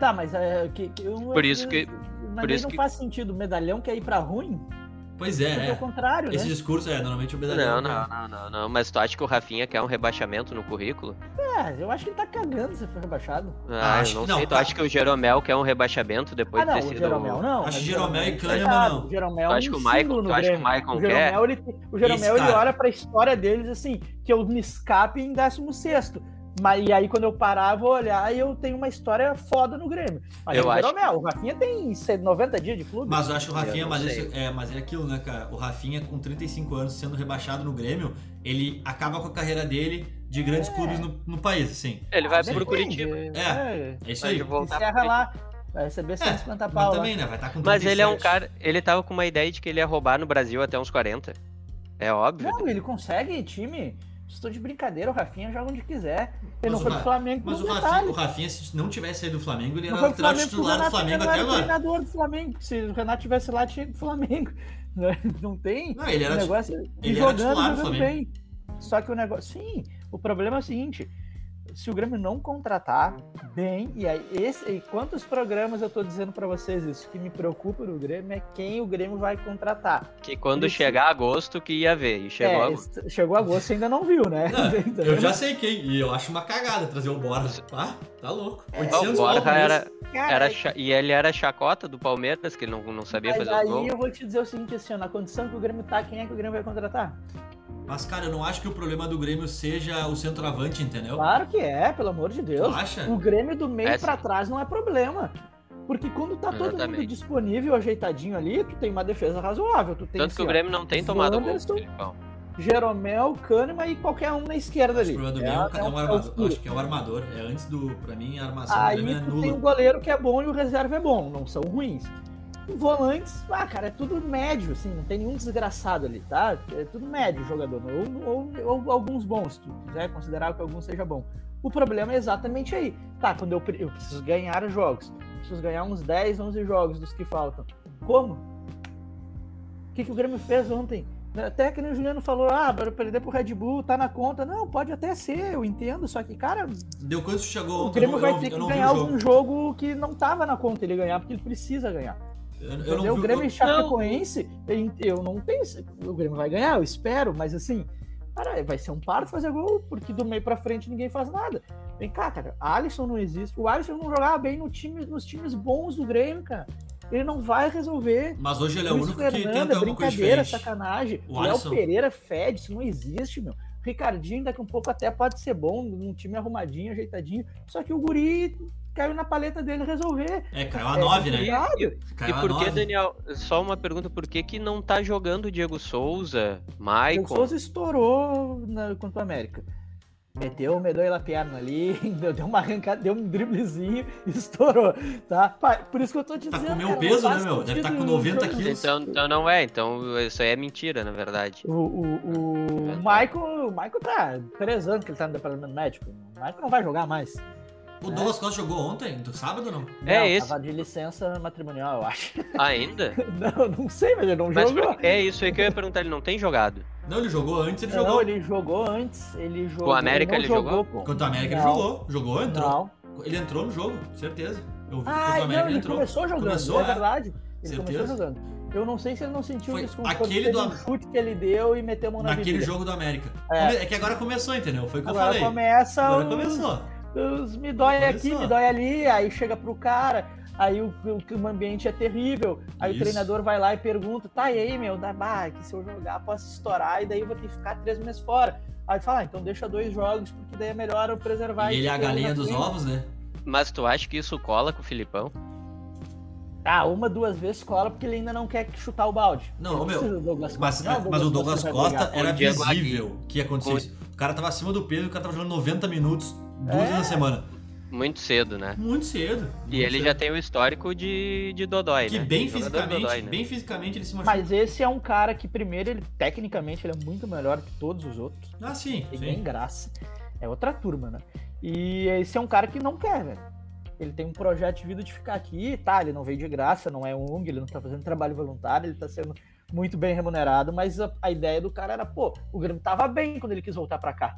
[SPEAKER 2] Tá, mas é que, que eu,
[SPEAKER 3] Por isso que-
[SPEAKER 2] Mas
[SPEAKER 3] por isso
[SPEAKER 2] não
[SPEAKER 3] que-
[SPEAKER 2] faz sentido. O medalhão quer ir pra ruim?
[SPEAKER 1] Pois
[SPEAKER 2] É,
[SPEAKER 1] é,
[SPEAKER 2] o
[SPEAKER 1] é.
[SPEAKER 2] contrário,
[SPEAKER 1] Esse
[SPEAKER 2] né?
[SPEAKER 1] discurso é normalmente o medalhão.
[SPEAKER 3] Não, não, não, não, não. Mas tu acha que o Rafinha quer um rebaixamento no currículo?
[SPEAKER 2] É, eu acho que ele tá cagando se for rebaixado.
[SPEAKER 3] Ah,
[SPEAKER 1] acho
[SPEAKER 3] eu não
[SPEAKER 1] que não,
[SPEAKER 3] sei. Tu
[SPEAKER 1] tá.
[SPEAKER 3] acha que o Jeromel quer um rebaixamento depois
[SPEAKER 2] ah, não,
[SPEAKER 3] de ter
[SPEAKER 2] o
[SPEAKER 3] sido.
[SPEAKER 2] Jeromel não.
[SPEAKER 1] Acho que Jeromel e
[SPEAKER 2] é
[SPEAKER 1] Kahneman
[SPEAKER 2] sagrado.
[SPEAKER 1] não.
[SPEAKER 2] O Jeromel
[SPEAKER 3] Tu
[SPEAKER 2] é
[SPEAKER 3] acha
[SPEAKER 2] um
[SPEAKER 3] que o
[SPEAKER 2] símbolo
[SPEAKER 3] tu acha que o
[SPEAKER 2] Grêmio.
[SPEAKER 3] Maicon
[SPEAKER 2] o Jeromel, ele, o Jeromel
[SPEAKER 1] Esse
[SPEAKER 2] ele olha pra história deles assim, que eu me escape em 16 mas e aí quando eu parar, eu vou olhar e eu tenho uma história foda no Grêmio. Mas
[SPEAKER 3] Eu
[SPEAKER 2] o
[SPEAKER 3] acho
[SPEAKER 2] Jeromel, o Rafinha tem 90 dias de clube.
[SPEAKER 1] Mas eu acho que o Rafinha,
[SPEAKER 3] não
[SPEAKER 1] mas, isso- é, mas é aquilo, né, cara? O Rafinha, com 35 anos, sendo rebaixado no Grêmio, ele acaba com a carreira dele de grandes clubes no, no país, assim.
[SPEAKER 3] Ele vai
[SPEAKER 1] Sim.
[SPEAKER 3] pro Curitiba.
[SPEAKER 2] É,
[SPEAKER 1] É isso
[SPEAKER 3] Vai
[SPEAKER 1] aí.
[SPEAKER 2] encerra lá, vai receber 150
[SPEAKER 1] Mas
[SPEAKER 2] pau lá.
[SPEAKER 1] também, né? Vai estar com 37.
[SPEAKER 3] Mas ele é um cara. Ele tava com uma ideia de que ele ia roubar no Brasil até uns 40. É óbvio.
[SPEAKER 2] Não, ele consegue time. Estou de brincadeira, o Rafinha joga onde quiser. Ele
[SPEAKER 1] Mas
[SPEAKER 2] não foi pro Flamengo
[SPEAKER 1] Mas o Rafinha, o Rafinha, se não tivesse saído do Flamengo, ele
[SPEAKER 2] Não
[SPEAKER 1] era o titular do Flamengo
[SPEAKER 2] era
[SPEAKER 1] até
[SPEAKER 2] o
[SPEAKER 1] agora.
[SPEAKER 2] treinador do Flamengo. Se o Renato tivesse lá, tinha do Flamengo. né? Não tem
[SPEAKER 1] Não, ele
[SPEAKER 2] o
[SPEAKER 1] era,
[SPEAKER 2] negócio.
[SPEAKER 1] ele
[SPEAKER 2] e
[SPEAKER 1] era
[SPEAKER 2] jogando,
[SPEAKER 1] titular do
[SPEAKER 2] jogando
[SPEAKER 1] Flamengo.
[SPEAKER 2] bem. Só que o negócio. Sim, o problema é o seguinte: se o Grêmio não contratar bem, e aí, esse, e quantos programas eu tô dizendo pra vocês isso? que me preocupa no Grêmio é quem o Grêmio vai contratar.
[SPEAKER 3] Que quando chegar agosto que ia ver. E chegou
[SPEAKER 2] é,
[SPEAKER 3] agosto.
[SPEAKER 2] chegou agosto e ainda não viu, né?
[SPEAKER 1] Não,
[SPEAKER 2] Então,
[SPEAKER 1] eu já sei quem, e eu acho uma cagada trazer o Borja. Ah, tá louco.
[SPEAKER 2] É,
[SPEAKER 1] 800
[SPEAKER 3] o Borja
[SPEAKER 1] por
[SPEAKER 3] era, era cha- E ele era chacota do Palmeiras, que ele não, não sabia
[SPEAKER 2] Mas
[SPEAKER 3] fazer o
[SPEAKER 2] aí
[SPEAKER 3] gol.
[SPEAKER 2] eu vou te dizer o seguinte, assim, na condição que o Grêmio tá, quem é que o Grêmio vai contratar?
[SPEAKER 1] Mas, cara, eu não acho que o problema do Grêmio seja o centroavante, entendeu?
[SPEAKER 2] Claro que é, pelo amor de
[SPEAKER 1] Tu
[SPEAKER 2] Deus.
[SPEAKER 1] acha?
[SPEAKER 2] O Grêmio do meio
[SPEAKER 3] É,
[SPEAKER 2] pra
[SPEAKER 3] sim.
[SPEAKER 2] trás não é problema. Porque quando tá todo mundo
[SPEAKER 3] Exatamente.
[SPEAKER 2] disponível, ajeitadinho ali, tu tem uma defesa razoável. Tu tem
[SPEAKER 3] Tanto que
[SPEAKER 2] assim,
[SPEAKER 3] o
[SPEAKER 2] ó,
[SPEAKER 3] Grêmio não tem tomado gol.
[SPEAKER 2] Wanderson,
[SPEAKER 3] Filipão.
[SPEAKER 2] Jeromel, Kahneman e qualquer um na esquerda
[SPEAKER 1] Acho que
[SPEAKER 2] ali.
[SPEAKER 1] o problema do Grêmio é, um- é um
[SPEAKER 2] é o
[SPEAKER 1] armador. acho que é o armador. É antes do. Pra mim, a armação do
[SPEAKER 2] Aí
[SPEAKER 1] Grêmio é
[SPEAKER 2] tu tem um
[SPEAKER 1] nula.
[SPEAKER 2] goleiro que é bom e o reserva é bom, não são ruins. Volantes, ah, cara, é tudo médio, assim, não tem nenhum desgraçado ali, tá? É tudo médio o jogador, ou, ou- ou alguns bons, se tu quiser considerar que algum seja bom. O problema é exatamente aí. Tá, quando eu, eu preciso ganhar jogos, preciso ganhar uns 10, 11 jogos dos que faltam. Como? O que, que o Grêmio fez ontem? Até que nem o Juliano falou, ah, para perder pro Red Bull, tá na conta. Não, pode até ser, eu entendo, só que, cara,
[SPEAKER 1] Deu quanto chegou
[SPEAKER 2] o? Grêmio vai ter que ganhar
[SPEAKER 1] o jogo.
[SPEAKER 2] algum jogo que não tava na conta ele ganhar, porque ele precisa ganhar.
[SPEAKER 1] Eu, eu não
[SPEAKER 2] o Grêmio e
[SPEAKER 1] eu-
[SPEAKER 2] Chapecoense, eu- eu não tenho. O Grêmio vai ganhar, eu espero, mas assim, cara, vai ser um par de fazer gol, porque do meio pra frente ninguém faz nada. Vem cá, cara, Alisson não existe. O Alisson não jogava bem no time, nos times bons do Grêmio, cara. Ele não vai resolver.
[SPEAKER 1] Mas hoje ele é o único que
[SPEAKER 2] Fernando,
[SPEAKER 1] tenta alguma coisa
[SPEAKER 2] brincadeira, sacanagem.
[SPEAKER 1] O
[SPEAKER 2] O Léo
[SPEAKER 1] Alisson-
[SPEAKER 2] Pereira fede, isso não existe, meu. Ricardinho daqui um pouco até pode ser bom, num time arrumadinho, ajeitadinho. Só que o guri caiu na paleta dele resolver.
[SPEAKER 1] É, caiu a
[SPEAKER 2] É
[SPEAKER 1] 9, né?
[SPEAKER 2] complicado.
[SPEAKER 3] E por que,
[SPEAKER 1] 9.
[SPEAKER 3] Daniel? Só uma pergunta: por que, que não tá jogando o Diego Souza,
[SPEAKER 2] O
[SPEAKER 3] Maicon?
[SPEAKER 2] Souza estourou na, contra o América. Meteu, medou a perna ali, deu, uma arrancada, deu um driblezinho e estourou, tá? Pai, Por isso que eu tô te
[SPEAKER 1] Tá
[SPEAKER 2] dizendo.
[SPEAKER 1] com meu
[SPEAKER 2] cara,
[SPEAKER 1] peso,
[SPEAKER 2] não
[SPEAKER 1] né, meu? Deve tá
[SPEAKER 2] sentido
[SPEAKER 1] com 90
[SPEAKER 2] jogo-
[SPEAKER 1] quilos.
[SPEAKER 3] Então, então não é, então isso aí é mentira, na verdade.
[SPEAKER 2] O, o, o, Michael, o Michael tá três anos que ele tá no departamento médico. O Michael não vai jogar mais.
[SPEAKER 1] O Douglas Costa jogou ontem, do sábado ou não?
[SPEAKER 3] É
[SPEAKER 2] Não,
[SPEAKER 3] esse.
[SPEAKER 2] Tava de licença matrimonial, eu acho.
[SPEAKER 3] Ainda?
[SPEAKER 2] Não, não sei, mas ele não
[SPEAKER 3] Mas
[SPEAKER 2] jogou.
[SPEAKER 3] por- é isso aí que eu ia perguntar, ele não tem jogado.
[SPEAKER 1] Não, ele jogou antes, ele
[SPEAKER 2] Não,
[SPEAKER 1] jogou.
[SPEAKER 2] ele jogou antes, ele jogou.
[SPEAKER 3] América
[SPEAKER 2] não
[SPEAKER 3] ele jogou?
[SPEAKER 2] pô.
[SPEAKER 1] Contra o América ele
[SPEAKER 2] Não.
[SPEAKER 1] jogou. Jogou, entrou.
[SPEAKER 2] Não.
[SPEAKER 1] Ele entrou no jogo, certeza. Eu vi
[SPEAKER 2] Ah,
[SPEAKER 1] contra o
[SPEAKER 2] não,
[SPEAKER 1] América
[SPEAKER 2] ele
[SPEAKER 1] ele entrou.
[SPEAKER 2] começou jogando,
[SPEAKER 1] Começou,
[SPEAKER 2] é
[SPEAKER 1] é.
[SPEAKER 2] verdade. Ele
[SPEAKER 1] Certeza.
[SPEAKER 2] começou jogando. Eu não sei se ele não sentiu
[SPEAKER 1] Foi
[SPEAKER 2] o desconforto
[SPEAKER 1] aquele do
[SPEAKER 2] um chute que ele deu e meteu a mão na
[SPEAKER 1] Naquele
[SPEAKER 2] virilha.
[SPEAKER 1] jogo do América.
[SPEAKER 2] É.
[SPEAKER 1] É. que agora começou, entendeu? Foi o que
[SPEAKER 2] Agora
[SPEAKER 1] eu falei.
[SPEAKER 2] começa
[SPEAKER 1] Agora
[SPEAKER 2] os,
[SPEAKER 1] começou.
[SPEAKER 2] Me dói aqui,
[SPEAKER 1] Começou.
[SPEAKER 2] me dói ali, aí chega pro cara. aí o, o, o ambiente é terrível. Aí
[SPEAKER 1] Isso.
[SPEAKER 2] o treinador vai lá e pergunta: tá, e aí, meu, dá, bah, que se eu jogar posso estourar e daí eu vou ter que ficar três meses fora. Aí fala, ah, então deixa dois jogos, porque daí é melhor eu preservar.
[SPEAKER 1] E ele é a galinha dos
[SPEAKER 2] frente.
[SPEAKER 1] ovos, né?
[SPEAKER 3] Mas tu acha que isso cola com o Filipão?
[SPEAKER 2] Ah, uma, duas vezes cola, porque ele ainda não quer chutar o balde.
[SPEAKER 1] Não, ô, meu,
[SPEAKER 2] Douglas
[SPEAKER 1] Mas,
[SPEAKER 2] Costa. Não,
[SPEAKER 1] mas o Douglas Costa
[SPEAKER 2] brigar.
[SPEAKER 1] era
[SPEAKER 3] o
[SPEAKER 1] visível que ia acontecer isso. O cara tava acima do peso e o cara tava jogando 90 minutos duas
[SPEAKER 2] É.
[SPEAKER 1] na semana.
[SPEAKER 3] Muito cedo, né?
[SPEAKER 1] Muito cedo.
[SPEAKER 3] E ele já tem o histórico de, de Dodói,
[SPEAKER 1] Que
[SPEAKER 3] né?
[SPEAKER 1] bem fisicamente,
[SPEAKER 3] Dodói, né?
[SPEAKER 1] bem fisicamente ele se machucou.
[SPEAKER 2] Mas esse é um cara que, primeiro, ele tecnicamente ele é muito melhor que todos os outros.
[SPEAKER 1] Ah, sim,
[SPEAKER 2] nem
[SPEAKER 1] sim.
[SPEAKER 2] graça. É outra turma, né? E esse é um cara que não quer, velho. Ele tem um projeto de vida de ficar aqui, tá? Ele não veio de graça, não é ONG, ele não tá fazendo trabalho voluntário, ele tá sendo muito bem remunerado, mas a, a ideia do cara era, pô, o Grêmio tava bem quando ele quis voltar pra cá.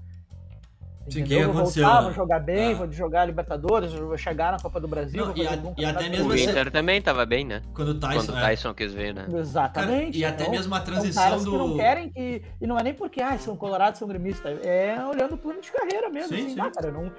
[SPEAKER 2] Vou
[SPEAKER 1] aconteceu,
[SPEAKER 2] voltar,
[SPEAKER 1] né?
[SPEAKER 2] vou jogar bem,
[SPEAKER 1] Ah.
[SPEAKER 2] vou jogar Libertadores, vou chegar na Copa do Brasil,
[SPEAKER 1] Não,
[SPEAKER 2] vou
[SPEAKER 1] e a- e até mesmo
[SPEAKER 3] O
[SPEAKER 1] essa-
[SPEAKER 3] Inter também tava bem, né?
[SPEAKER 1] Quando o
[SPEAKER 3] Quando
[SPEAKER 1] Tyson.
[SPEAKER 3] o
[SPEAKER 1] é.
[SPEAKER 3] Tyson quis ver, né?
[SPEAKER 1] Cara,
[SPEAKER 2] Exatamente.
[SPEAKER 1] e até
[SPEAKER 2] então,
[SPEAKER 1] mesmo a transição
[SPEAKER 2] caras que não
[SPEAKER 1] do.
[SPEAKER 2] querem que. E não é nem porque ah, são colorados, são gremistas. É olhando o plano de carreira mesmo.
[SPEAKER 1] Sim,
[SPEAKER 2] assim,
[SPEAKER 1] sim.
[SPEAKER 2] ah, cara, não...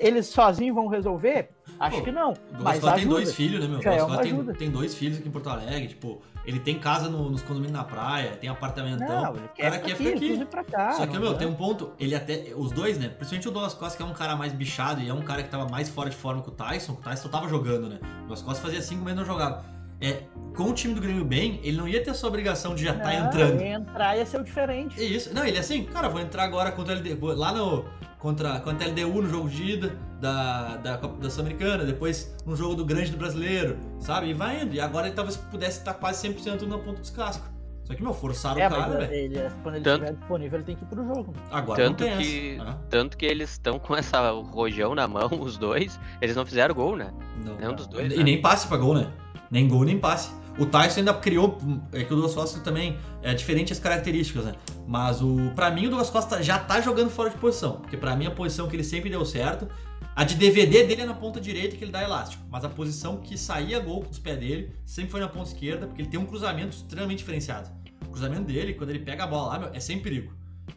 [SPEAKER 2] Eles sozinhos vão resolver? Acho
[SPEAKER 1] Pô,
[SPEAKER 2] que não.
[SPEAKER 1] O
[SPEAKER 2] Mas
[SPEAKER 1] Costa tem
[SPEAKER 2] ajuda.
[SPEAKER 1] dois filhos, né, meu? O
[SPEAKER 2] Já é uma
[SPEAKER 1] tem,
[SPEAKER 2] ajuda.
[SPEAKER 1] tem dois filhos aqui em Porto Alegre, tipo, ele tem casa no- nos condomínios na praia, tem apartamentão.
[SPEAKER 2] Não, ele
[SPEAKER 1] o
[SPEAKER 2] quer
[SPEAKER 1] cara
[SPEAKER 2] ficar
[SPEAKER 1] quer
[SPEAKER 2] aqui,
[SPEAKER 1] ficar
[SPEAKER 2] ele
[SPEAKER 1] aqui.
[SPEAKER 2] pra cá.
[SPEAKER 1] Só que, meu, tem um ponto, ele até. Os dois, né? Principalmente o Douglas Costa, que é um cara mais bichado e é um cara que tava mais fora de forma que o Tyson. O Tyson tava jogando, né? O Douglas Costa fazia cinco meses e não jogava. É, com o time do Grêmio bem, ele não ia ter essa obrigação de já estar
[SPEAKER 2] Não,
[SPEAKER 1] entrando.
[SPEAKER 2] ia entrar ia ser o diferente.
[SPEAKER 1] É isso. Não, ele é assim, cara, vou entrar agora contra o vou lá no contra contra a LDU no jogo de ida da da Copa da Sul-Americana, depois no jogo do Grande do Brasileiro, sabe? E vai indo. E agora ele talvez pudesse estar quase 100% na ponta dos cascos. Só que meu, forçaram
[SPEAKER 2] É,
[SPEAKER 1] o cara, velho.
[SPEAKER 2] ele, quando ele
[SPEAKER 3] Tanto-
[SPEAKER 2] estiver disponível, ele tem que ir pro jogo.
[SPEAKER 1] Agora
[SPEAKER 3] Tanto
[SPEAKER 1] não tem
[SPEAKER 3] que,
[SPEAKER 1] essa. Ah,
[SPEAKER 3] tanto que eles estão com essa rojão na mão, os dois. Eles não fizeram gol, né?
[SPEAKER 1] não.
[SPEAKER 3] Nenhum dos dois.
[SPEAKER 1] E
[SPEAKER 3] né?
[SPEAKER 1] nem passe pra gol, né? Nem gol, nem passe. O Tyson ainda criou, é que o Douglas Costa também é diferente as características, né? Mas o para mim o Douglas Costa já tá jogando fora de posição, porque pra mim a posição que ele sempre deu certo, a de DVD dele é na ponta direita que ele dá elástico, mas a posição que saía gol com os pés dele sempre foi na ponta esquerda, porque ele tem um cruzamento extremamente diferenciado. O cruzamento dele, quando ele pega a bola lá, meu, é sem perigo.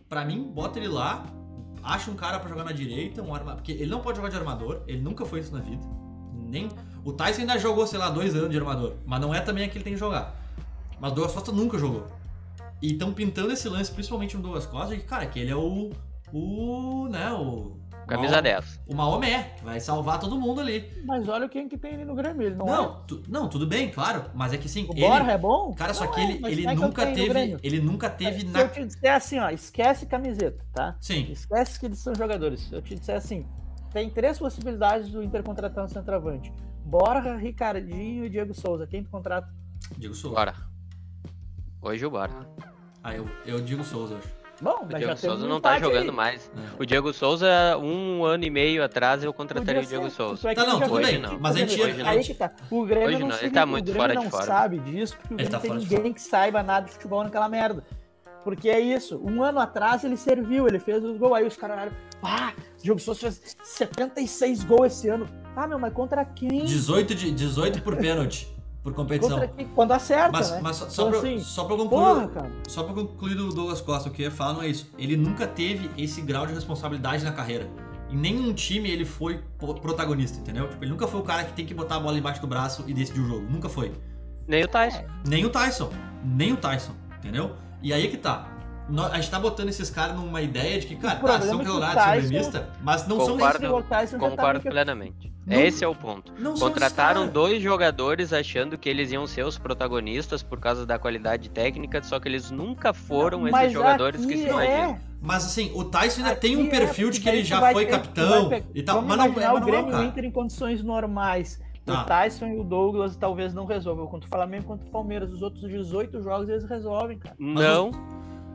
[SPEAKER 1] Pra mim, bota ele lá, acha um cara pra jogar na direita, um arma, porque ele não pode jogar de armador, ele nunca foi isso na vida. Nem o Tyson ainda jogou, sei lá, dois anos de armador, mas não é também aquele que tem que jogar. Mas o Douglas Costa nunca jogou. E estão pintando esse lance, principalmente no Douglas Costa, que, cara, que ele é o. O. né, o.
[SPEAKER 3] Camisa
[SPEAKER 1] Mahom-
[SPEAKER 3] 10.
[SPEAKER 1] O Maomé, que vai salvar todo mundo ali.
[SPEAKER 2] Mas olha quem que tem ali no Grêmio. Ele não,
[SPEAKER 1] Não, tu- não, tudo bem, claro, mas é que sim,
[SPEAKER 2] é. O
[SPEAKER 1] ele.
[SPEAKER 2] Borja é bom?
[SPEAKER 1] Cara, só
[SPEAKER 2] Não
[SPEAKER 1] que
[SPEAKER 2] é,
[SPEAKER 1] ele, ele
[SPEAKER 2] é que eu
[SPEAKER 1] nunca
[SPEAKER 2] no
[SPEAKER 1] teve. Ele nunca teve
[SPEAKER 2] Se
[SPEAKER 1] na.
[SPEAKER 2] eu te disser assim, ó, esquece camiseta, tá?
[SPEAKER 1] Sim,
[SPEAKER 2] Esquece que eles são jogadores. Se eu te disser assim, tem três possibilidades do Inter contratar um centroavante. Borja, Ricardinho e Diego Souza. Quem tu contrata?
[SPEAKER 1] Diego Souza.
[SPEAKER 3] Bora. Hoje o Bora.
[SPEAKER 1] Ah, eu, eu digo Souza, acho.
[SPEAKER 2] Bom,
[SPEAKER 3] O Diego Souza
[SPEAKER 2] um
[SPEAKER 3] não tá jogando
[SPEAKER 2] aí.
[SPEAKER 3] mais.
[SPEAKER 1] É.
[SPEAKER 3] O Diego Souza, um ano e meio atrás, eu contrataria o Diego
[SPEAKER 2] ser,
[SPEAKER 3] Souza.
[SPEAKER 2] tanto é
[SPEAKER 1] Tá,
[SPEAKER 2] ele
[SPEAKER 1] não, tudo
[SPEAKER 2] foi
[SPEAKER 3] bem,
[SPEAKER 2] aqui,
[SPEAKER 1] mas a gente-
[SPEAKER 2] Aí
[SPEAKER 3] hoje
[SPEAKER 2] que tá. O Grêmio
[SPEAKER 3] Hoje
[SPEAKER 2] não,
[SPEAKER 3] não, ele tá
[SPEAKER 2] o
[SPEAKER 3] muito
[SPEAKER 2] Grêmio
[SPEAKER 3] fora de
[SPEAKER 2] não
[SPEAKER 3] forma.
[SPEAKER 2] sabe disso, porque o
[SPEAKER 1] Ele
[SPEAKER 2] Grêmio
[SPEAKER 1] tá
[SPEAKER 2] não tem
[SPEAKER 1] fora
[SPEAKER 2] ninguém que saiba nada de futebol naquela merda. Porque é isso, um ano atrás ele serviu, ele fez os gols, aí os caras olharam, ah, o Diogo Souza fez 76 gols esse ano. Ah, meu, mas contra quem?
[SPEAKER 1] 18, de, 18 por pênalti, por competição.
[SPEAKER 2] Contra? Quando acerta,
[SPEAKER 1] Mas,
[SPEAKER 2] né?
[SPEAKER 1] mas só, só,
[SPEAKER 2] Então,
[SPEAKER 1] pra,
[SPEAKER 2] assim,
[SPEAKER 1] só pra eu concluir.
[SPEAKER 2] Porra, cara.
[SPEAKER 1] Só pra concluir do Douglas Costa, o que eu ia falar não é isso. Ele nunca teve esse grau de responsabilidade na carreira. Em nenhum time ele foi protagonista, entendeu? Tipo, ele nunca foi o cara que tem que botar a bola embaixo do braço e decidir o jogo. Nunca foi.
[SPEAKER 3] Nem o Tyson.
[SPEAKER 1] Nem o Tyson. Nem o Tyson, entendeu? E aí é que tá. A gente tá botando esses caras numa ideia de que, cara,
[SPEAKER 2] O
[SPEAKER 1] tá,
[SPEAKER 2] problema
[SPEAKER 1] são
[SPEAKER 2] é
[SPEAKER 1] colorados, são gremistas, mas não são
[SPEAKER 3] Concordo.
[SPEAKER 2] Esse Tyson tá
[SPEAKER 3] Concordo plenamente.
[SPEAKER 1] Não-
[SPEAKER 3] Esse é o ponto.
[SPEAKER 1] não são
[SPEAKER 3] Contrataram dois jogadores achando que eles iam ser os protagonistas por causa da qualidade técnica, só que eles nunca foram
[SPEAKER 2] Mas
[SPEAKER 3] esses jogadores que se
[SPEAKER 2] é-
[SPEAKER 3] imaginam.
[SPEAKER 1] Mas assim, o Tyson ainda tem
[SPEAKER 2] Aqui
[SPEAKER 1] um
[SPEAKER 2] é,
[SPEAKER 1] perfil de
[SPEAKER 2] porque
[SPEAKER 1] que ele já
[SPEAKER 2] vai
[SPEAKER 1] foi capitão
[SPEAKER 2] vai
[SPEAKER 1] e tal.
[SPEAKER 2] Vamos
[SPEAKER 1] Mas não,
[SPEAKER 2] imaginar
[SPEAKER 1] mas
[SPEAKER 2] o
[SPEAKER 1] não é
[SPEAKER 2] Grêmio
[SPEAKER 1] o
[SPEAKER 2] o
[SPEAKER 1] cara.
[SPEAKER 2] Inter em condições normais.
[SPEAKER 1] Tá.
[SPEAKER 2] O Tyson e o Douglas talvez não resolvam. Quanto o Flamengo, quanto o Palmeiras. Os outros 18 jogos eles resolvem, cara.
[SPEAKER 3] Não.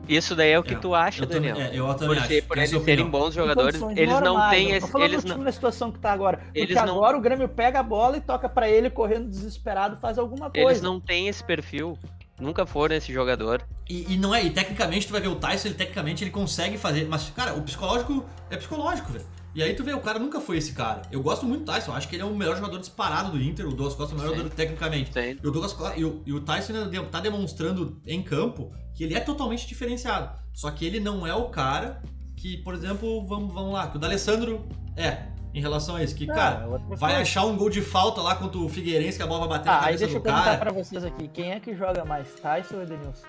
[SPEAKER 3] Isso daí é o que
[SPEAKER 1] É,
[SPEAKER 3] tu acha,
[SPEAKER 1] Eu também,
[SPEAKER 3] Daniel.
[SPEAKER 1] é, eu
[SPEAKER 3] Por,
[SPEAKER 1] também
[SPEAKER 3] ser,
[SPEAKER 1] acho.
[SPEAKER 3] por eles serem bons jogadores, eles não
[SPEAKER 2] normais,
[SPEAKER 3] têm esse. Eles
[SPEAKER 2] do
[SPEAKER 3] não,
[SPEAKER 2] time na situação que tá agora. Porque
[SPEAKER 3] Eles não-
[SPEAKER 2] agora o Grêmio pega a bola e toca pra ele correndo desesperado, faz alguma coisa.
[SPEAKER 3] eles não têm esse perfil. Nunca foram esse jogador.
[SPEAKER 1] E, e não é, e tecnicamente tu vai ver o Tyson, ele tecnicamente ele consegue fazer, mas cara, o psicológico é psicológico, velho. E aí tu vê, o cara nunca foi esse cara. Eu gosto muito do Tyson, acho que ele é o melhor jogador disparado do Inter, o Douglas Costa é o melhor
[SPEAKER 3] Sim.
[SPEAKER 1] jogador tecnicamente. E o, Douglas, Costa- e, o, e o Tyson tá demonstrando em campo que ele é totalmente diferenciado. Só que ele não é o cara que, por exemplo, vamos, vamos lá, que o D'Alessandro é. em relação a isso. Que,
[SPEAKER 2] Não,
[SPEAKER 1] cara,
[SPEAKER 2] é
[SPEAKER 1] vai achar um gol de falta lá contra o Figueirense que a bola vai bater na
[SPEAKER 2] Ah, aí
[SPEAKER 1] cabeça
[SPEAKER 2] deixa eu perguntar
[SPEAKER 1] cara
[SPEAKER 2] pra vocês aqui, quem é que joga mais, Tyson ou Edenilson?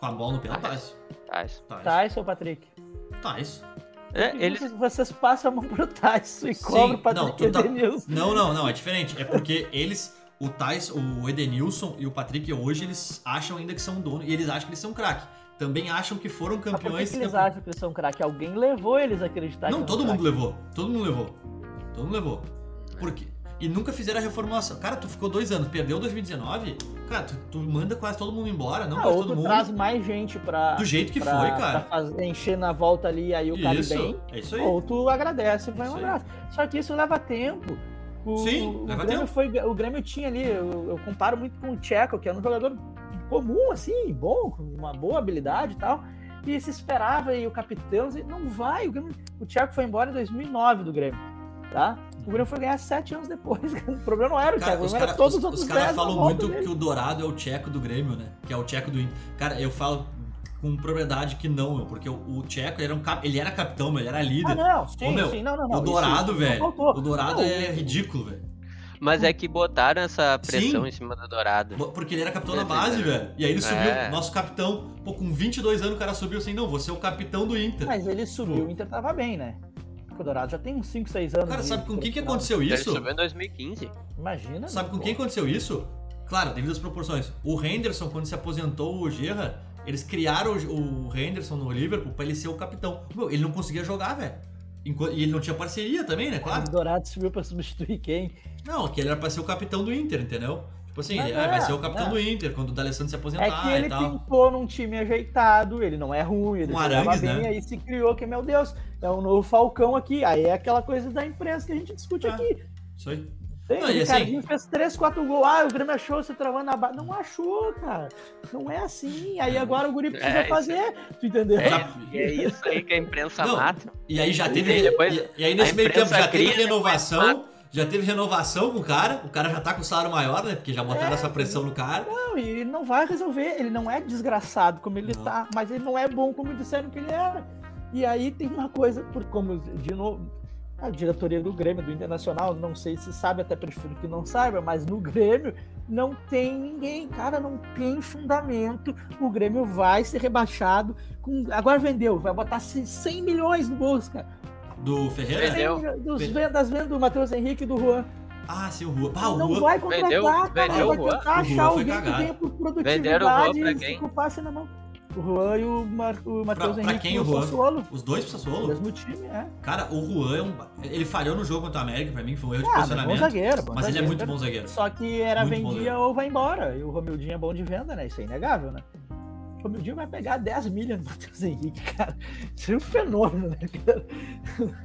[SPEAKER 1] com a bola no pé. Tais.
[SPEAKER 3] Tá, isso.
[SPEAKER 1] Tais.
[SPEAKER 2] Tyson ou Patrick?
[SPEAKER 1] Tais.
[SPEAKER 3] É, eles,
[SPEAKER 2] vocês, passam a mão pro Tyson e
[SPEAKER 1] Sim,
[SPEAKER 2] cobram o
[SPEAKER 1] não,
[SPEAKER 2] Patrick
[SPEAKER 1] tá-
[SPEAKER 2] Edenilson.
[SPEAKER 1] Não, não, não, é diferente. É porque eles, o Tais, o Edenilson e o Patrick hoje, eles acham ainda que são dono e eles acham que eles são craque. Também acham que foram
[SPEAKER 2] Mas por que,
[SPEAKER 1] campeões.
[SPEAKER 2] que eles
[SPEAKER 1] campe-
[SPEAKER 2] acham que eles são craque? Alguém levou eles a acreditar
[SPEAKER 1] Não, todo mundo
[SPEAKER 2] craque.
[SPEAKER 1] levou. Todo mundo levou. Todo mundo levou. Por quê? E nunca fizeram a reformulação. Cara, tu ficou dois anos, perdeu 2019. Cara, tu, tu manda quase todo mundo embora, não
[SPEAKER 2] Ah,
[SPEAKER 1] quase todo mundo.
[SPEAKER 2] traz mais gente pra,
[SPEAKER 1] Do jeito que
[SPEAKER 2] pra,
[SPEAKER 1] foi, cara.
[SPEAKER 2] pra fazer, encher na volta ali aí o cara
[SPEAKER 1] Isso,
[SPEAKER 2] bem.
[SPEAKER 1] é isso aí.
[SPEAKER 2] Ou tu agradece e vai um abraço. Só que isso leva tempo. O,
[SPEAKER 1] Sim,
[SPEAKER 2] o
[SPEAKER 1] leva
[SPEAKER 2] Grêmio
[SPEAKER 1] tempo.
[SPEAKER 2] Foi, o Grêmio tinha ali, eu, eu comparo muito com o Tcheco, que era um jogador comum, assim, bom, com uma boa habilidade e tal. E se esperava, e o capitão, não vai. O, Grêmio, o Tcheco foi embora em 2009 do Grêmio, tá? O Grêmio foi ganhar sete anos depois. O problema não era o
[SPEAKER 1] Cara,
[SPEAKER 2] Tcheco, o
[SPEAKER 1] os
[SPEAKER 2] problema
[SPEAKER 1] caras
[SPEAKER 2] era todos os outros
[SPEAKER 1] cara
[SPEAKER 2] 10 na
[SPEAKER 1] falam muito
[SPEAKER 2] dele.
[SPEAKER 1] que o Dourado é o tcheco do Grêmio, né? Que é o tcheco do Inter. Cara, eu falo com propriedade que não, meu, porque o, o tcheco era, um cap... ele era capitão, meu, ele era líder.
[SPEAKER 2] Ah, não, sim,
[SPEAKER 1] Ô, meu,
[SPEAKER 2] sim, não, não, não.
[SPEAKER 1] o Dourado,
[SPEAKER 2] isso-
[SPEAKER 1] velho. O Dourado
[SPEAKER 2] Não,
[SPEAKER 1] é ridículo, velho.
[SPEAKER 3] mas é que botaram essa pressão
[SPEAKER 1] Sim.
[SPEAKER 3] em cima do Dourado.
[SPEAKER 1] Porque ele era capitão na
[SPEAKER 3] É,
[SPEAKER 1] base, velho. E aí ele subiu,
[SPEAKER 3] É.
[SPEAKER 1] nosso capitão, pô, com 22 anos o cara subiu assim, não, você é o capitão do Inter.
[SPEAKER 2] Mas ele subiu, o Inter tava bem, né? O Dourado já tem uns 5, 6 anos.
[SPEAKER 1] Cara, sabe com quem que aconteceu
[SPEAKER 3] Ele
[SPEAKER 1] isso?
[SPEAKER 3] subiu em 2015.
[SPEAKER 2] Imagina.
[SPEAKER 1] Sabe
[SPEAKER 2] né,
[SPEAKER 1] com
[SPEAKER 2] pô?
[SPEAKER 1] quem aconteceu isso? Claro, devido às proporções. O Henderson, quando se aposentou o Gerra, eles criaram o Henderson no Liverpool pra ele ser o capitão. Meu, ele não conseguia jogar, velho. E ele não tinha parceria também, né? Claro.
[SPEAKER 2] O Dourado subiu pra substituir quem?
[SPEAKER 1] Não, que ele era pra ser o capitão do Inter, entendeu? Tipo assim, ele, ah, vai
[SPEAKER 2] é,
[SPEAKER 1] ser o capitão
[SPEAKER 2] é.
[SPEAKER 1] do Inter quando o D'Alessandro se
[SPEAKER 2] É
[SPEAKER 1] aposentar
[SPEAKER 2] que ele
[SPEAKER 1] e tal.
[SPEAKER 2] pintou num time ajeitado, ele não é ruim, ele
[SPEAKER 1] Um Arangues,
[SPEAKER 2] bem,
[SPEAKER 1] né?
[SPEAKER 2] aí se criou que, meu Deus, é o novo Falcão aqui. Aí é aquela coisa da imprensa que a gente discute
[SPEAKER 1] É.
[SPEAKER 2] aqui.
[SPEAKER 1] Isso aí.
[SPEAKER 2] Tem,
[SPEAKER 1] Não,
[SPEAKER 2] o
[SPEAKER 1] assim-
[SPEAKER 2] Ricardinho fez 3, 4 gols. Ah, o Grêmio achou se travando na base. Não achou, cara. Não é assim. Aí agora o Guri precisa
[SPEAKER 3] É,
[SPEAKER 2] fazer. Tu entendeu?
[SPEAKER 3] É, é isso aí que a imprensa
[SPEAKER 1] Não,
[SPEAKER 3] mata.
[SPEAKER 1] E aí já teve.
[SPEAKER 3] E depois
[SPEAKER 1] e, aí nesse
[SPEAKER 3] a
[SPEAKER 1] meio tempo já teve renovação. Já teve renovação com o cara. O cara já tá com salário maior, né? Porque já botaram
[SPEAKER 2] É,
[SPEAKER 1] essa pressão no cara.
[SPEAKER 2] Não, e ele não vai resolver. Ele não é desgraçado como ele
[SPEAKER 1] Não.
[SPEAKER 2] tá, mas ele não é bom como disseram que ele era. E aí tem uma coisa, por como, de novo, a diretoria do Grêmio, do Internacional, não sei se sabe, até prefiro que não saiba, mas no Grêmio não tem ninguém, cara, não tem fundamento. O Grêmio vai ser rebaixado. Com, agora vendeu, vai botar 100 milhões no bolso, cara.
[SPEAKER 1] Do Ferreira?
[SPEAKER 3] Vendeu.
[SPEAKER 2] 100 milhões dos
[SPEAKER 1] Vendeu.
[SPEAKER 2] vendas, vendas do Matheus Henrique e do Juan.
[SPEAKER 1] Ah, sim, o Rua. Ah, o
[SPEAKER 2] não
[SPEAKER 1] Rua.
[SPEAKER 2] vai contratar,
[SPEAKER 3] Vendeu-
[SPEAKER 2] cara.
[SPEAKER 3] vendeu
[SPEAKER 2] vai
[SPEAKER 3] o Juan.
[SPEAKER 2] tentar
[SPEAKER 1] O Juan
[SPEAKER 2] achar alguém que
[SPEAKER 1] cagado.
[SPEAKER 2] venha por
[SPEAKER 3] o Juan
[SPEAKER 2] produtividade
[SPEAKER 3] pra
[SPEAKER 2] e
[SPEAKER 3] quem?
[SPEAKER 2] com passe na mão. O Juan e o, Mar, o Matheus
[SPEAKER 1] pra
[SPEAKER 2] Henrique
[SPEAKER 1] quem
[SPEAKER 2] e
[SPEAKER 1] o Juan?
[SPEAKER 2] Sassuolo.
[SPEAKER 1] Os dois pro Sassuolo.
[SPEAKER 2] Mesmo time, é.
[SPEAKER 1] Cara, o Juan é um. Ele falhou no jogo contra a América, pra mim, foi um erro de
[SPEAKER 2] Ah, mas bom
[SPEAKER 1] posicionamento.
[SPEAKER 2] zagueiro, bom
[SPEAKER 1] Mas ele é
[SPEAKER 2] zagueiro.
[SPEAKER 1] muito bom zagueiro.
[SPEAKER 2] Só que era
[SPEAKER 1] Muito
[SPEAKER 2] vendia
[SPEAKER 1] zagueiro.
[SPEAKER 2] ou vai embora. E o Romildinho é bom de venda, né? Isso é inegável, né? O Romildinho vai pegar 10 milhas no Matheus Henrique, cara. Isso é um fenômeno, né, cara?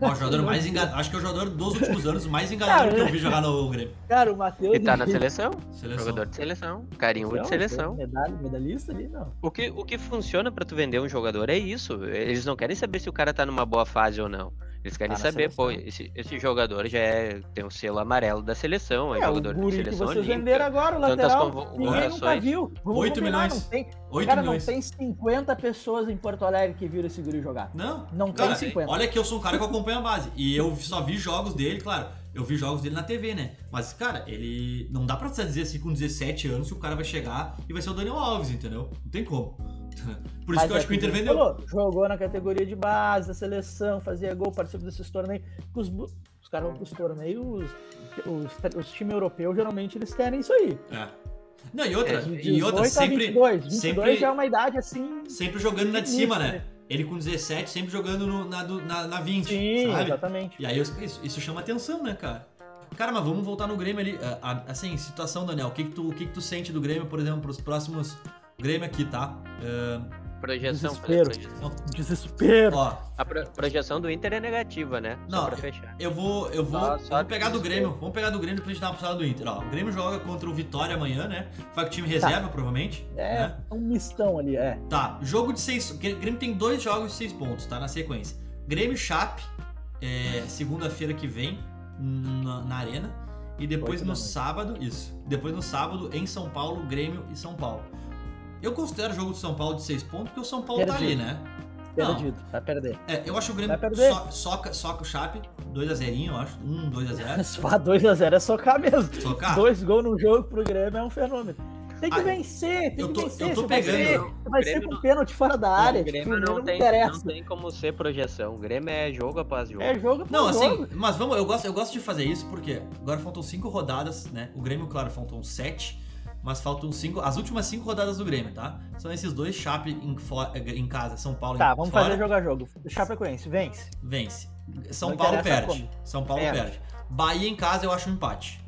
[SPEAKER 1] Ó, o jogador mais enganado. Acho que é o jogador dos últimos anos mais enganado que eu vi jogar no Grêmio.
[SPEAKER 2] Cara, o Matheus
[SPEAKER 3] E tá na seleção.
[SPEAKER 1] Seleção.
[SPEAKER 3] Jogador de seleção. Carinho
[SPEAKER 2] Não,
[SPEAKER 3] de seleção.
[SPEAKER 2] Medalha, medalhista ali, não.
[SPEAKER 3] O que, o que funciona pra tu vender um jogador é isso. Eles não querem saber se o cara tá numa boa fase ou não. Eles querem
[SPEAKER 2] Tá
[SPEAKER 3] saber, pô,
[SPEAKER 2] seleção.
[SPEAKER 3] esse, esse jogador já é, tem o selo amarelo da seleção, é,
[SPEAKER 2] É,
[SPEAKER 3] jogador de
[SPEAKER 2] guri que
[SPEAKER 3] seleção
[SPEAKER 2] vocês venderam agora, o lateral,
[SPEAKER 3] convo-
[SPEAKER 2] ninguém nunca viu. Vamos
[SPEAKER 1] Oito
[SPEAKER 2] combinar,
[SPEAKER 1] milhões.
[SPEAKER 2] Não tem,
[SPEAKER 1] 8
[SPEAKER 2] cara,
[SPEAKER 1] milhões.
[SPEAKER 2] não tem 50 pessoas em Porto Alegre que viram esse guri jogar.
[SPEAKER 1] Não,
[SPEAKER 2] Não
[SPEAKER 1] cara,
[SPEAKER 2] tem 50.
[SPEAKER 1] olha que eu sou um cara que acompanha a base. E eu só vi jogos dele, claro. Eu vi jogos dele na TV, né? Mas, cara, ele. Não dá pra dizer assim com 17 anos que o cara vai chegar e vai ser o Daniel Alves, entendeu? Não tem como. Por isso
[SPEAKER 2] Mas
[SPEAKER 1] que eu acho
[SPEAKER 2] é
[SPEAKER 1] que o Inter vendeu.
[SPEAKER 2] falou, jogou na categoria de base, da seleção, fazia gol, participou desses torneios. Os, os caras vão pros torneios, os, os times europeus geralmente eles querem isso aí.
[SPEAKER 1] É. Não, e outra,
[SPEAKER 2] De
[SPEAKER 1] e outra
[SPEAKER 2] 18 a
[SPEAKER 1] sempre,
[SPEAKER 2] 22. 22
[SPEAKER 1] sempre-
[SPEAKER 2] já é uma idade assim.
[SPEAKER 1] sempre jogando na de cima, né?
[SPEAKER 2] né?
[SPEAKER 1] Ele com 17, sempre jogando no- na, na, na 20,
[SPEAKER 2] Sim,
[SPEAKER 1] sabe?
[SPEAKER 2] exatamente.
[SPEAKER 1] E aí isso, isso chama atenção, né, cara? Cara, mas vamos voltar no Grêmio ali. Assim, situação, Daniel, o que, que, tu, o que, que tu sente do Grêmio, por exemplo, pros próximos. Grêmio aqui, tá? Ah,
[SPEAKER 3] Projeção,
[SPEAKER 2] Desespero.
[SPEAKER 3] projeção.
[SPEAKER 2] Desespero.
[SPEAKER 1] ó,
[SPEAKER 3] A pro- projeção do Inter é negativa, né? Só
[SPEAKER 1] Não,
[SPEAKER 3] pra fechar.
[SPEAKER 1] eu vou. Eu vou.
[SPEAKER 3] Só- só
[SPEAKER 1] vamos pegar do. Grêmio. Vamos pegar do Grêmio pra gente dar uma passada do Inter. Ó, o Grêmio joga contra o Vitória amanhã, né? Vai com o time reserva, provavelmente.
[SPEAKER 2] É
[SPEAKER 1] né?
[SPEAKER 2] um mistão ali, é.
[SPEAKER 1] Tá, jogo de seis. O Grêmio tem dois jogos de seis pontos, tá? Na sequência. Grêmio Chape, é, segunda-feira que vem, na, na Arena. E depois
[SPEAKER 2] Oito
[SPEAKER 1] no sábado, isso. Depois no sábado, em São Paulo, Grêmio e São Paulo. Eu considero o jogo de São Paulo de seis pontos, porque o São Paulo tá ali,
[SPEAKER 2] Perdido.
[SPEAKER 1] né?
[SPEAKER 2] Perdido, vai perder.
[SPEAKER 1] É, eu acho que o Grêmio so- soca, soca o Chape, 2x0, eu acho. 1, 2x0.
[SPEAKER 2] Só 2x0 é socar mesmo.
[SPEAKER 1] Socar.
[SPEAKER 2] Dois gols no jogo pro Grêmio é um fenômeno. Tem que
[SPEAKER 1] Ah,
[SPEAKER 2] vencer, tem
[SPEAKER 1] eu
[SPEAKER 2] que
[SPEAKER 1] tô-
[SPEAKER 2] vencer.
[SPEAKER 1] eu tô
[SPEAKER 2] vai
[SPEAKER 1] pegando-
[SPEAKER 2] ser- vai ser com
[SPEAKER 3] não-
[SPEAKER 2] pênalti fora da área.
[SPEAKER 3] o Grêmio
[SPEAKER 2] tipo,
[SPEAKER 3] não,
[SPEAKER 2] não
[SPEAKER 3] tem,
[SPEAKER 2] interessa.
[SPEAKER 3] não tem como ser projeção. O Grêmio é jogo após jogo.
[SPEAKER 2] É jogo
[SPEAKER 1] Não,
[SPEAKER 2] por
[SPEAKER 1] assim,
[SPEAKER 2] jogo.
[SPEAKER 1] mas vamos, eu gosto, eu gosto de fazer isso porque agora faltam cinco rodadas, né? O Grêmio, claro, faltam sete, mas faltam cinco. As últimas cinco rodadas do Grêmio, tá? São esses dois Chape em, fo- em casa, São Paulo
[SPEAKER 2] Tá,
[SPEAKER 1] em
[SPEAKER 2] vamos
[SPEAKER 1] fora,
[SPEAKER 2] fazer jogo a jogo. Chapecoense, vence.
[SPEAKER 1] vence. São
[SPEAKER 2] Não
[SPEAKER 1] Paulo perde.
[SPEAKER 2] como.
[SPEAKER 1] São Paulo
[SPEAKER 2] Perde.
[SPEAKER 1] perde. Bahia em casa eu acho um empate.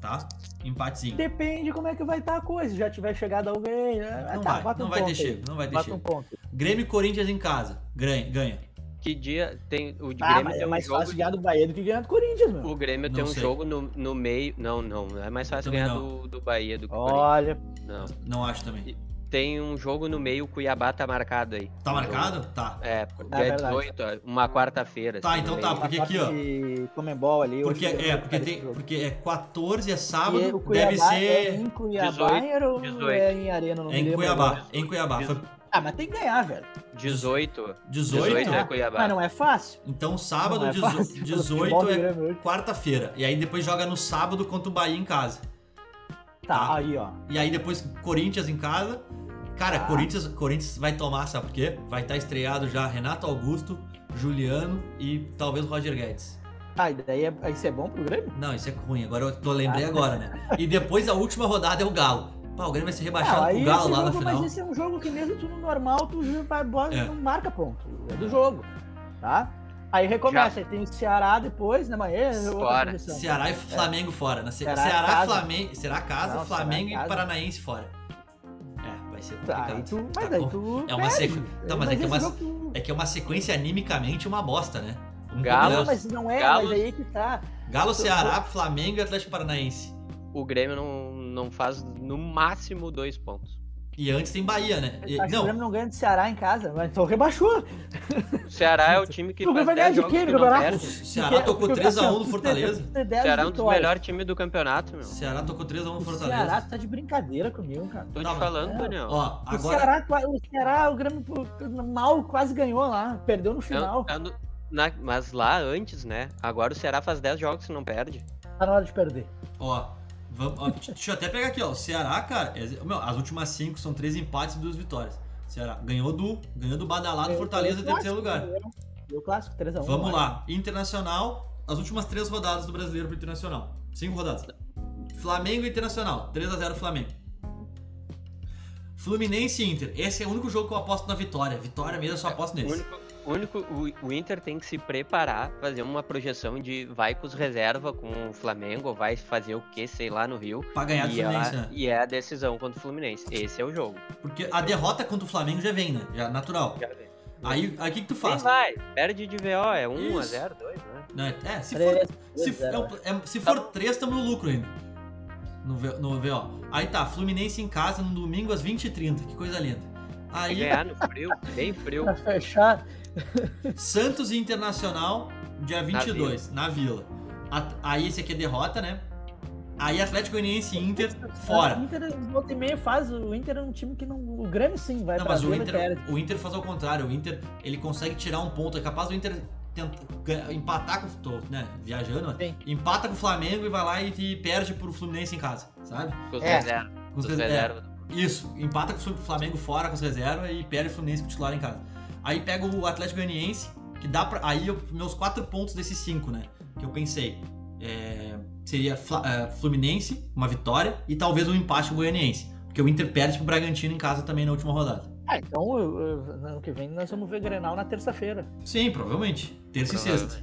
[SPEAKER 1] Tá? Empatezinho.
[SPEAKER 2] Depende como é que vai estar a coisa. Já tiver chegado alguém. né?
[SPEAKER 1] Não
[SPEAKER 2] tá,
[SPEAKER 1] vai, não
[SPEAKER 2] um
[SPEAKER 1] vai ter
[SPEAKER 2] aí.
[SPEAKER 1] chego, não vai ter
[SPEAKER 2] Bota um
[SPEAKER 1] chego.
[SPEAKER 2] ponto.
[SPEAKER 1] Grêmio e Corinthians em casa. Ganha. ganha.
[SPEAKER 3] Que dia tem o
[SPEAKER 2] Ah,
[SPEAKER 3] Grêmio
[SPEAKER 2] mas
[SPEAKER 3] tem
[SPEAKER 2] é
[SPEAKER 3] um
[SPEAKER 2] mais
[SPEAKER 3] jogo.
[SPEAKER 2] fácil ganhar do Bahia do que ganhar do Corinthians, meu.
[SPEAKER 3] O Grêmio
[SPEAKER 1] Não
[SPEAKER 3] tem um
[SPEAKER 1] sei.
[SPEAKER 3] jogo no, no meio. Não, não, não é mais fácil
[SPEAKER 1] Também
[SPEAKER 3] ganhar
[SPEAKER 1] não.
[SPEAKER 3] do, do Bahia do que o Corinthians.
[SPEAKER 2] Olha,
[SPEAKER 3] Não.
[SPEAKER 1] Não acho também.
[SPEAKER 3] Tem um jogo no meio, o Cuiabá tá marcado aí.
[SPEAKER 1] Tá
[SPEAKER 3] Um
[SPEAKER 1] marcado?
[SPEAKER 3] jogo-
[SPEAKER 1] Tá.
[SPEAKER 3] É,
[SPEAKER 2] É
[SPEAKER 3] dia
[SPEAKER 2] verdade.
[SPEAKER 3] 18, ó, uma quarta-feira.
[SPEAKER 1] Tá,
[SPEAKER 3] assim,
[SPEAKER 1] então
[SPEAKER 3] no
[SPEAKER 1] tá, porque aqui, ó.
[SPEAKER 2] Comembol ali.
[SPEAKER 1] Porque,
[SPEAKER 2] hoje
[SPEAKER 1] é,
[SPEAKER 2] vai
[SPEAKER 1] porque, tem,
[SPEAKER 2] jogo.
[SPEAKER 1] porque é 14, é sábado, deve
[SPEAKER 2] é
[SPEAKER 1] ser.
[SPEAKER 2] em Cuiabá
[SPEAKER 3] 18,
[SPEAKER 2] ou
[SPEAKER 3] 18.
[SPEAKER 2] é em Arena? Não
[SPEAKER 1] É em Cuiabá. Em Cuiabá. Foi
[SPEAKER 2] Ah, mas tem que ganhar, velho.
[SPEAKER 3] 18.
[SPEAKER 1] 18?
[SPEAKER 3] 18
[SPEAKER 2] ganhar.
[SPEAKER 3] é Cuiabá.
[SPEAKER 2] Mas não é fácil.
[SPEAKER 1] Então sábado,
[SPEAKER 2] é
[SPEAKER 1] 18
[SPEAKER 2] fácil. Pelo
[SPEAKER 1] 18
[SPEAKER 2] futebol do
[SPEAKER 1] é quarta-feira. E aí depois joga no sábado contra o Bahia em casa.
[SPEAKER 2] Tá,
[SPEAKER 1] Tá.
[SPEAKER 2] aí, ó.
[SPEAKER 1] E aí depois Corinthians em casa. Cara,
[SPEAKER 2] Tá.
[SPEAKER 1] Corinthians, Corinthians vai tomar, sabe por quê? Vai estar estreado já Renato Augusto, Juliano e talvez Roger Guedes.
[SPEAKER 2] Ah, e daí é, isso é bom pro Grêmio?
[SPEAKER 1] Não, isso é ruim. Agora eu tô lembrei
[SPEAKER 2] Ah.
[SPEAKER 1] agora, né? E depois a última rodada é o Galo. Pá, o Grêmio vai ser rebaixado pro
[SPEAKER 2] aí
[SPEAKER 1] Galo lá na
[SPEAKER 2] jogo,
[SPEAKER 1] final.
[SPEAKER 2] Mas esse é um jogo que mesmo tu no normal, tu bota,
[SPEAKER 1] É.
[SPEAKER 2] não marca ponto. É do jogo, tá? Aí recomeça, aí tem o Ceará depois, né, mas é
[SPEAKER 3] Fora.
[SPEAKER 1] Ceará e Flamengo fora. Na Ce-
[SPEAKER 2] Ceará
[SPEAKER 1] Ceará,
[SPEAKER 2] casa.
[SPEAKER 1] Flamengo, será casa,
[SPEAKER 2] Não,
[SPEAKER 1] Flamengo
[SPEAKER 2] Ceará
[SPEAKER 1] e
[SPEAKER 2] casa.
[SPEAKER 1] Paranaense fora. É, vai ser
[SPEAKER 2] Tá,
[SPEAKER 1] complicado.
[SPEAKER 2] aí tu,
[SPEAKER 1] Tá
[SPEAKER 2] mas aí
[SPEAKER 1] bom.
[SPEAKER 2] tu
[SPEAKER 1] É uma
[SPEAKER 2] perde.
[SPEAKER 1] sequ- Tá, mas é que é uma-
[SPEAKER 2] jogo tu-
[SPEAKER 1] É que é uma sequência animicamente uma bosta, né? Um
[SPEAKER 3] Galo-
[SPEAKER 2] Não, mas não é,
[SPEAKER 3] Galo-
[SPEAKER 2] mas aí que tá.
[SPEAKER 1] Galo Ceará, Flamengo e Atlético Paranaense.
[SPEAKER 3] O Grêmio não, não faz no máximo dois pontos.
[SPEAKER 1] E antes tem Bahia, né? E-
[SPEAKER 2] Acho que o
[SPEAKER 1] não,
[SPEAKER 2] Grêmio não ganha de Ceará em casa, mas então rebaixou.
[SPEAKER 3] O Ceará é o time que
[SPEAKER 2] O vai ganhar
[SPEAKER 3] 10
[SPEAKER 2] de
[SPEAKER 3] jogos
[SPEAKER 2] quem
[SPEAKER 3] que
[SPEAKER 2] no
[SPEAKER 3] não
[SPEAKER 2] campeonato?
[SPEAKER 1] o Ceará tocou 3x1 do Fortaleza.
[SPEAKER 3] O Ceará é um dos melhores times do campeonato, meu.
[SPEAKER 1] Ceará tocou 3x1 no
[SPEAKER 2] O
[SPEAKER 1] Fortaleza.
[SPEAKER 2] Ceará tá de brincadeira comigo, cara.
[SPEAKER 3] Tô
[SPEAKER 1] Tá,
[SPEAKER 3] te falando,
[SPEAKER 2] é,
[SPEAKER 3] Daniel.
[SPEAKER 1] Ó,
[SPEAKER 2] O
[SPEAKER 1] agora.
[SPEAKER 2] Ceará, qua- o Ceará, o Grêmio mal quase ganhou lá, perdeu no
[SPEAKER 3] Eu-
[SPEAKER 2] final.
[SPEAKER 3] eu não- na- mas lá antes, né? Agora o Ceará faz 10 jogos e não perde.
[SPEAKER 2] Tá na hora de perder.
[SPEAKER 1] Ó, vamos, ó, deixa eu até pegar aqui, ó. O Ceará, cara, é- meu, as últimas 5 são 3 empates e 2 vitórias. Ceará ganhou do, ganhou do Badalado
[SPEAKER 2] Ganhou-
[SPEAKER 1] Fortaleza em terceiro lugar.
[SPEAKER 2] clássico, Ganhou o clássico, 3x1.
[SPEAKER 1] Vamos lá. Internacional, as últimas 3 rodadas do brasileiro pro Internacional. 5 rodadas. Flamengo e Internacional, 3x0 Flamengo. Fluminense e Inter. Esse é o único jogo que eu aposto na vitória. Vitória mesmo, eu só aposto
[SPEAKER 3] O
[SPEAKER 1] nesse.
[SPEAKER 3] Único, o, único o, o Inter tem que se preparar, fazer uma projeção de vai com os reserva com o Flamengo, ou vai fazer o que, sei lá, no Rio.
[SPEAKER 1] Pra ganhar do
[SPEAKER 3] E,
[SPEAKER 1] Fluminense,
[SPEAKER 3] a,
[SPEAKER 1] né?
[SPEAKER 3] e é a decisão contra o Fluminense. Esse é o jogo.
[SPEAKER 1] Porque a derrota contra o Flamengo já vem, né? Já natural.
[SPEAKER 3] Já vem.
[SPEAKER 1] Aí aí o que, que tu
[SPEAKER 3] Quem
[SPEAKER 1] faz?
[SPEAKER 3] vai? Perde de VO, é 1 a
[SPEAKER 1] Isso.
[SPEAKER 3] 0 2 né?
[SPEAKER 1] Não, é, é, se for, se, é é- se for 3, estamos no lucro ainda. No, V- no VO. Aí tá, Fluminense em casa no domingo às 20h30. Que coisa linda. Aí,
[SPEAKER 3] ganhar no frio, bem frio.
[SPEAKER 2] Pra fechar,
[SPEAKER 1] Santos e Internacional, dia 22, na Vila. A- Aí esse aqui é derrota, né? Aí Atlético Goianiense e Inter
[SPEAKER 2] O
[SPEAKER 1] fora.
[SPEAKER 2] Inter, volta e meia faz. O Inter é um time que não. O Grêmio sim vai
[SPEAKER 1] Não,
[SPEAKER 2] pra
[SPEAKER 1] mas o
[SPEAKER 2] Vila
[SPEAKER 1] Inter, o Inter faz ao contrário. O Inter, ele consegue tirar um ponto. É capaz do Inter tenta, empatar com... Tô, né, viajando,
[SPEAKER 2] Sim.
[SPEAKER 1] empata com o Flamengo e vai lá e, e perde pro Fluminense em casa, sabe?
[SPEAKER 3] Com os
[SPEAKER 2] É.
[SPEAKER 3] reserva.
[SPEAKER 1] Com os
[SPEAKER 3] Com os
[SPEAKER 1] res- é,
[SPEAKER 3] reserva.
[SPEAKER 1] Isso, empata com o Flamengo fora com os reservas e perde o Fluminense com o titular em casa. Aí pega o Atlético Goianiense, que dá pra. Aí eu- meus quatro pontos desses cinco, né? Que eu pensei. é, seria Fla- é, Fluminense, uma vitória, e talvez um empate com o Goianiense. Porque o Inter perde pro Bragantino em casa também na última rodada.
[SPEAKER 2] Ah, então eu- eu- no ano que vem nós vamos ver Grenal na terça-feira.
[SPEAKER 1] Sim, provavelmente. Terça e sexta.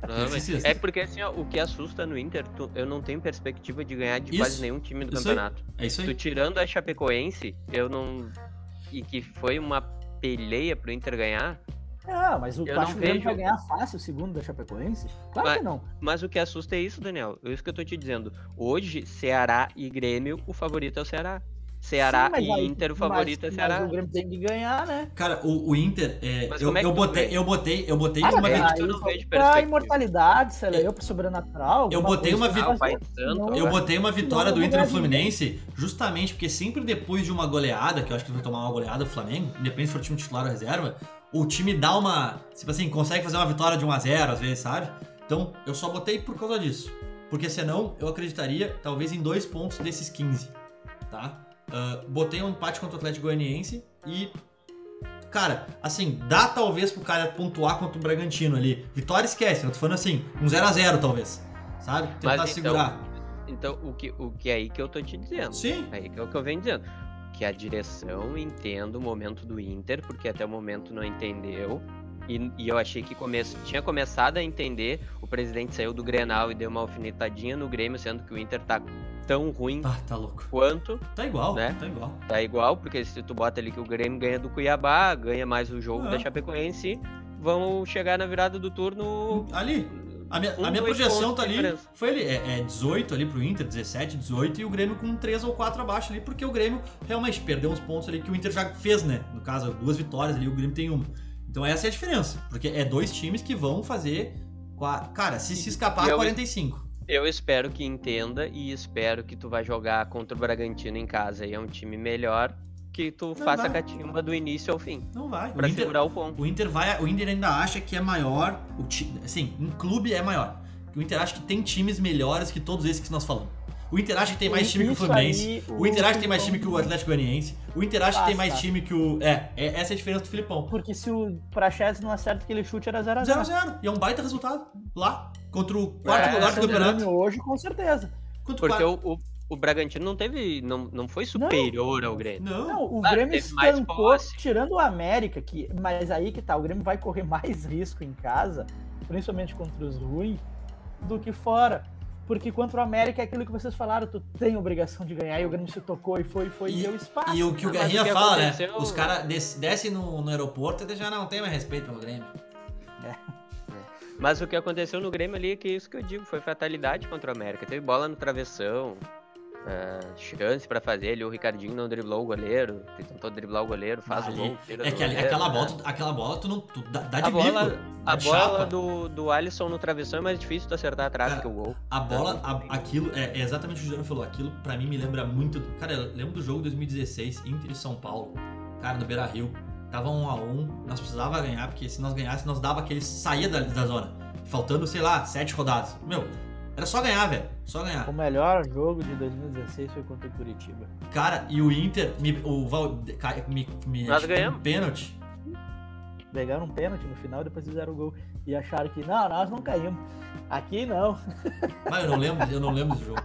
[SPEAKER 3] Provavelmente.
[SPEAKER 1] Terça e sexta.
[SPEAKER 3] É porque assim, ó, o que assusta no Inter, tu- eu não tenho perspectiva de ganhar de
[SPEAKER 1] Isso.
[SPEAKER 3] quase nenhum time do
[SPEAKER 1] Isso aí.
[SPEAKER 3] campeonato.
[SPEAKER 1] É isso
[SPEAKER 3] Tu
[SPEAKER 1] aí.
[SPEAKER 3] tirando a Chapecoense, eu não. E que foi uma peleia pro Inter ganhar,
[SPEAKER 2] Ah, mas o
[SPEAKER 3] Eu
[SPEAKER 2] tu
[SPEAKER 3] não
[SPEAKER 2] acha que o Grêmio
[SPEAKER 3] vejo-
[SPEAKER 2] vai ganhar fácil o segundo da Chapecoense? Claro
[SPEAKER 3] Mas-
[SPEAKER 2] que não.
[SPEAKER 3] mas o que assusta é isso, Daniel. É isso que eu tô te dizendo. Hoje, Ceará e Grêmio, o favorito é o Ceará. Ceará
[SPEAKER 2] Sim, mas
[SPEAKER 3] e
[SPEAKER 2] aí-
[SPEAKER 3] Inter, o
[SPEAKER 2] mas-
[SPEAKER 3] favorito é
[SPEAKER 2] mas
[SPEAKER 3] Ceará.
[SPEAKER 2] o Grêmio tem que ganhar, né?
[SPEAKER 1] Cara, o, o Inter, é,
[SPEAKER 3] Mas
[SPEAKER 1] eu,
[SPEAKER 3] como é que
[SPEAKER 1] eu botei, eu botei, eu botei uma
[SPEAKER 3] é,
[SPEAKER 1] vitória.
[SPEAKER 3] eu não
[SPEAKER 2] aí
[SPEAKER 3] vejo
[SPEAKER 2] pra imortalidade, sei lá, eu pro sobrenatural.
[SPEAKER 1] Eu botei uma
[SPEAKER 2] assim,
[SPEAKER 1] vi-
[SPEAKER 2] mas
[SPEAKER 3] Pai
[SPEAKER 2] não-
[SPEAKER 3] Santo,
[SPEAKER 2] não-
[SPEAKER 1] Eu botei uma vitória do Inter no. Fluminense, justamente porque sempre depois de uma goleada, que eu acho que vai tomar uma goleada do Flamengo, independente se for time titular ou reserva, o time dá uma. Tipo assim, consegue fazer uma vitória de 1x0 às vezes, sabe? Então eu só botei por causa disso. Porque senão eu acreditaria talvez em dois pontos desses 15, tá? Ah, botei um empate contra o Atlético Goianiense e. Cara, assim, dá talvez pro cara pontuar contra o Bragantino ali. Vitória esquece, eu tô falando assim, um 0x0 talvez. Sabe? Tentar
[SPEAKER 3] Mas
[SPEAKER 1] segurar.
[SPEAKER 3] Então, o que, o que é aí que eu tô te dizendo.
[SPEAKER 1] Sim,
[SPEAKER 3] Aí que é o que eu venho dizendo. Que a direção entenda o momento do Inter, porque até o momento não entendeu. E, e eu achei que come... tinha começado a entender. O presidente saiu do Grenal e deu uma alfinetadinha no Grêmio, sendo que o Inter tá tão ruim
[SPEAKER 1] Ah, tá
[SPEAKER 3] quanto.
[SPEAKER 1] Tá igual,
[SPEAKER 3] Né?
[SPEAKER 1] tá igual.
[SPEAKER 3] Tá igual, porque se tu bota ali que o Grêmio ganha do Cuiabá, ganha mais o jogo
[SPEAKER 1] É.
[SPEAKER 3] da Chapecoense, vão chegar na virada do turno.
[SPEAKER 1] Ali, a minha,
[SPEAKER 3] Um,
[SPEAKER 1] a minha projeção tá ali, foi ali, é, é 18 ali pro Inter, 17, 18, e o Grêmio com 3 ou 4 abaixo ali, porque o Grêmio realmente perdeu uns pontos ali que o Inter já fez, né? No caso, duas vitórias ali, o Grêmio tem uma. Então essa é a diferença, porque é dois times que vão fazer, cara, se se escapar,
[SPEAKER 3] E eu-
[SPEAKER 1] 45.
[SPEAKER 3] Eu espero que entenda e espero que tu vai jogar contra o Bragantino em casa e é um time melhor que tu faça
[SPEAKER 1] vai.
[SPEAKER 3] a catimba do início ao fim.
[SPEAKER 1] Não vai.
[SPEAKER 3] Pra
[SPEAKER 1] o Inter,
[SPEAKER 3] segurar o ponto.
[SPEAKER 1] O Inter vai, o Inter ainda acha que é maior, o ti, assim, em clube é maior. O Inter acha que tem times melhores que todos esses que nós falamos. O Inter acha que tem mais time que o Fluminense.
[SPEAKER 2] aí,
[SPEAKER 1] O Inter acha que tem mais time que o Atlético Goianiense. O Inter acha que tem mais time que o. É, é essa é a diferença do Filipão.
[SPEAKER 2] Porque se o Praxedes não acerta aquele chute era 0x0.
[SPEAKER 1] 0x0. E é um baita resultado. Lá. Contra o quarto
[SPEAKER 3] É,
[SPEAKER 1] lugar do campeonato.
[SPEAKER 2] hoje, com certeza.
[SPEAKER 1] Contra
[SPEAKER 3] Porque o, o, o Bragantino não teve. Não, não foi superior ao Grêmio.
[SPEAKER 1] Não.
[SPEAKER 2] Não, o
[SPEAKER 3] Claro,
[SPEAKER 2] Grêmio estancou, tirando o América, que, mas aí que tá, o Grêmio vai correr mais risco em casa, principalmente contra os ruins, do que fora. Porque contra o América é aquilo que vocês falaram, tu tem obrigação de ganhar, e o Grêmio se tocou e foi, foi e,
[SPEAKER 1] E-
[SPEAKER 2] deu espaço.
[SPEAKER 1] E o que o
[SPEAKER 3] Ah, o que
[SPEAKER 1] fala, né? Os caras des- descem no, no aeroporto e já não tem mais respeito pelo Grêmio.
[SPEAKER 3] Mas o que aconteceu no Grêmio ali, que é isso que eu digo, foi fatalidade contra o América. Teve bola no travessão, é, chance pra fazer ali, o Ricardinho não driblou o goleiro, tentou driblar o goleiro, faz o
[SPEAKER 1] Ali-
[SPEAKER 3] gol, tira
[SPEAKER 1] É
[SPEAKER 3] do
[SPEAKER 1] que ali- aquela,
[SPEAKER 3] né?
[SPEAKER 1] bola, tu- aquela bola tu não tu dá, dá de
[SPEAKER 3] A bola,
[SPEAKER 1] bico.
[SPEAKER 3] a bola
[SPEAKER 1] chapa.
[SPEAKER 3] do, do Alisson no travessão é mais difícil tu acertar atrás
[SPEAKER 1] Cara,
[SPEAKER 3] que o gol.
[SPEAKER 1] A bola, a- aquilo, é, é exatamente o que o Juliano falou. Aquilo pra mim me lembra muito. Cara, eu lembro do jogo 2016, Inter e São Paulo. Cara, no Beira Rio. Tava um a um, nós precisava ganhar, porque se nós ganhássemos, nós dava aquele. saía da, da zona. Faltando, sei lá, sete rodadas. Meu, era só ganhar, velho. Só ganhar.
[SPEAKER 2] O melhor jogo de 2016 foi contra o Curitiba.
[SPEAKER 1] Cara, e o Inter, me, o Val, me, me
[SPEAKER 3] Nós ganhamos.
[SPEAKER 1] um pênalti.
[SPEAKER 2] Pegaram um pênalti no final e depois fizeram o gol. E acharam que, não, nós não caímos. Aqui não.
[SPEAKER 1] Mas eu não lembro, eu não lembro desse jogo.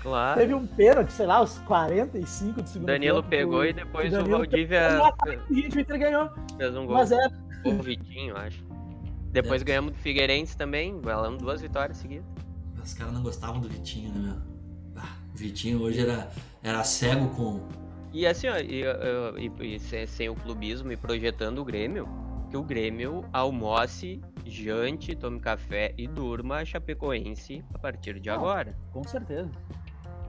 [SPEAKER 3] Claro.
[SPEAKER 2] Teve um pênalti, sei lá, os 45 do segundo
[SPEAKER 3] Danilo
[SPEAKER 2] tempo,
[SPEAKER 3] pegou e depois
[SPEAKER 2] o
[SPEAKER 3] o Valdívia
[SPEAKER 2] E o Inter ganhou.
[SPEAKER 3] fez um gol.
[SPEAKER 2] Mas é,
[SPEAKER 3] O Vitinho, acho. Depois
[SPEAKER 1] É.
[SPEAKER 3] ganhamos do Figueirense também, ganhamos duas vitórias seguidas.
[SPEAKER 1] Os caras não gostavam do Vitinho, né, meu? Ah, o Vitinho hoje era, era cego com.
[SPEAKER 3] E assim, ó, e, e- e sem, sem o clubismo e projetando o Grêmio, que o Grêmio almoce, jante, tome café e durma a Chapecoense a partir de
[SPEAKER 2] Não.
[SPEAKER 3] agora,
[SPEAKER 2] com certeza.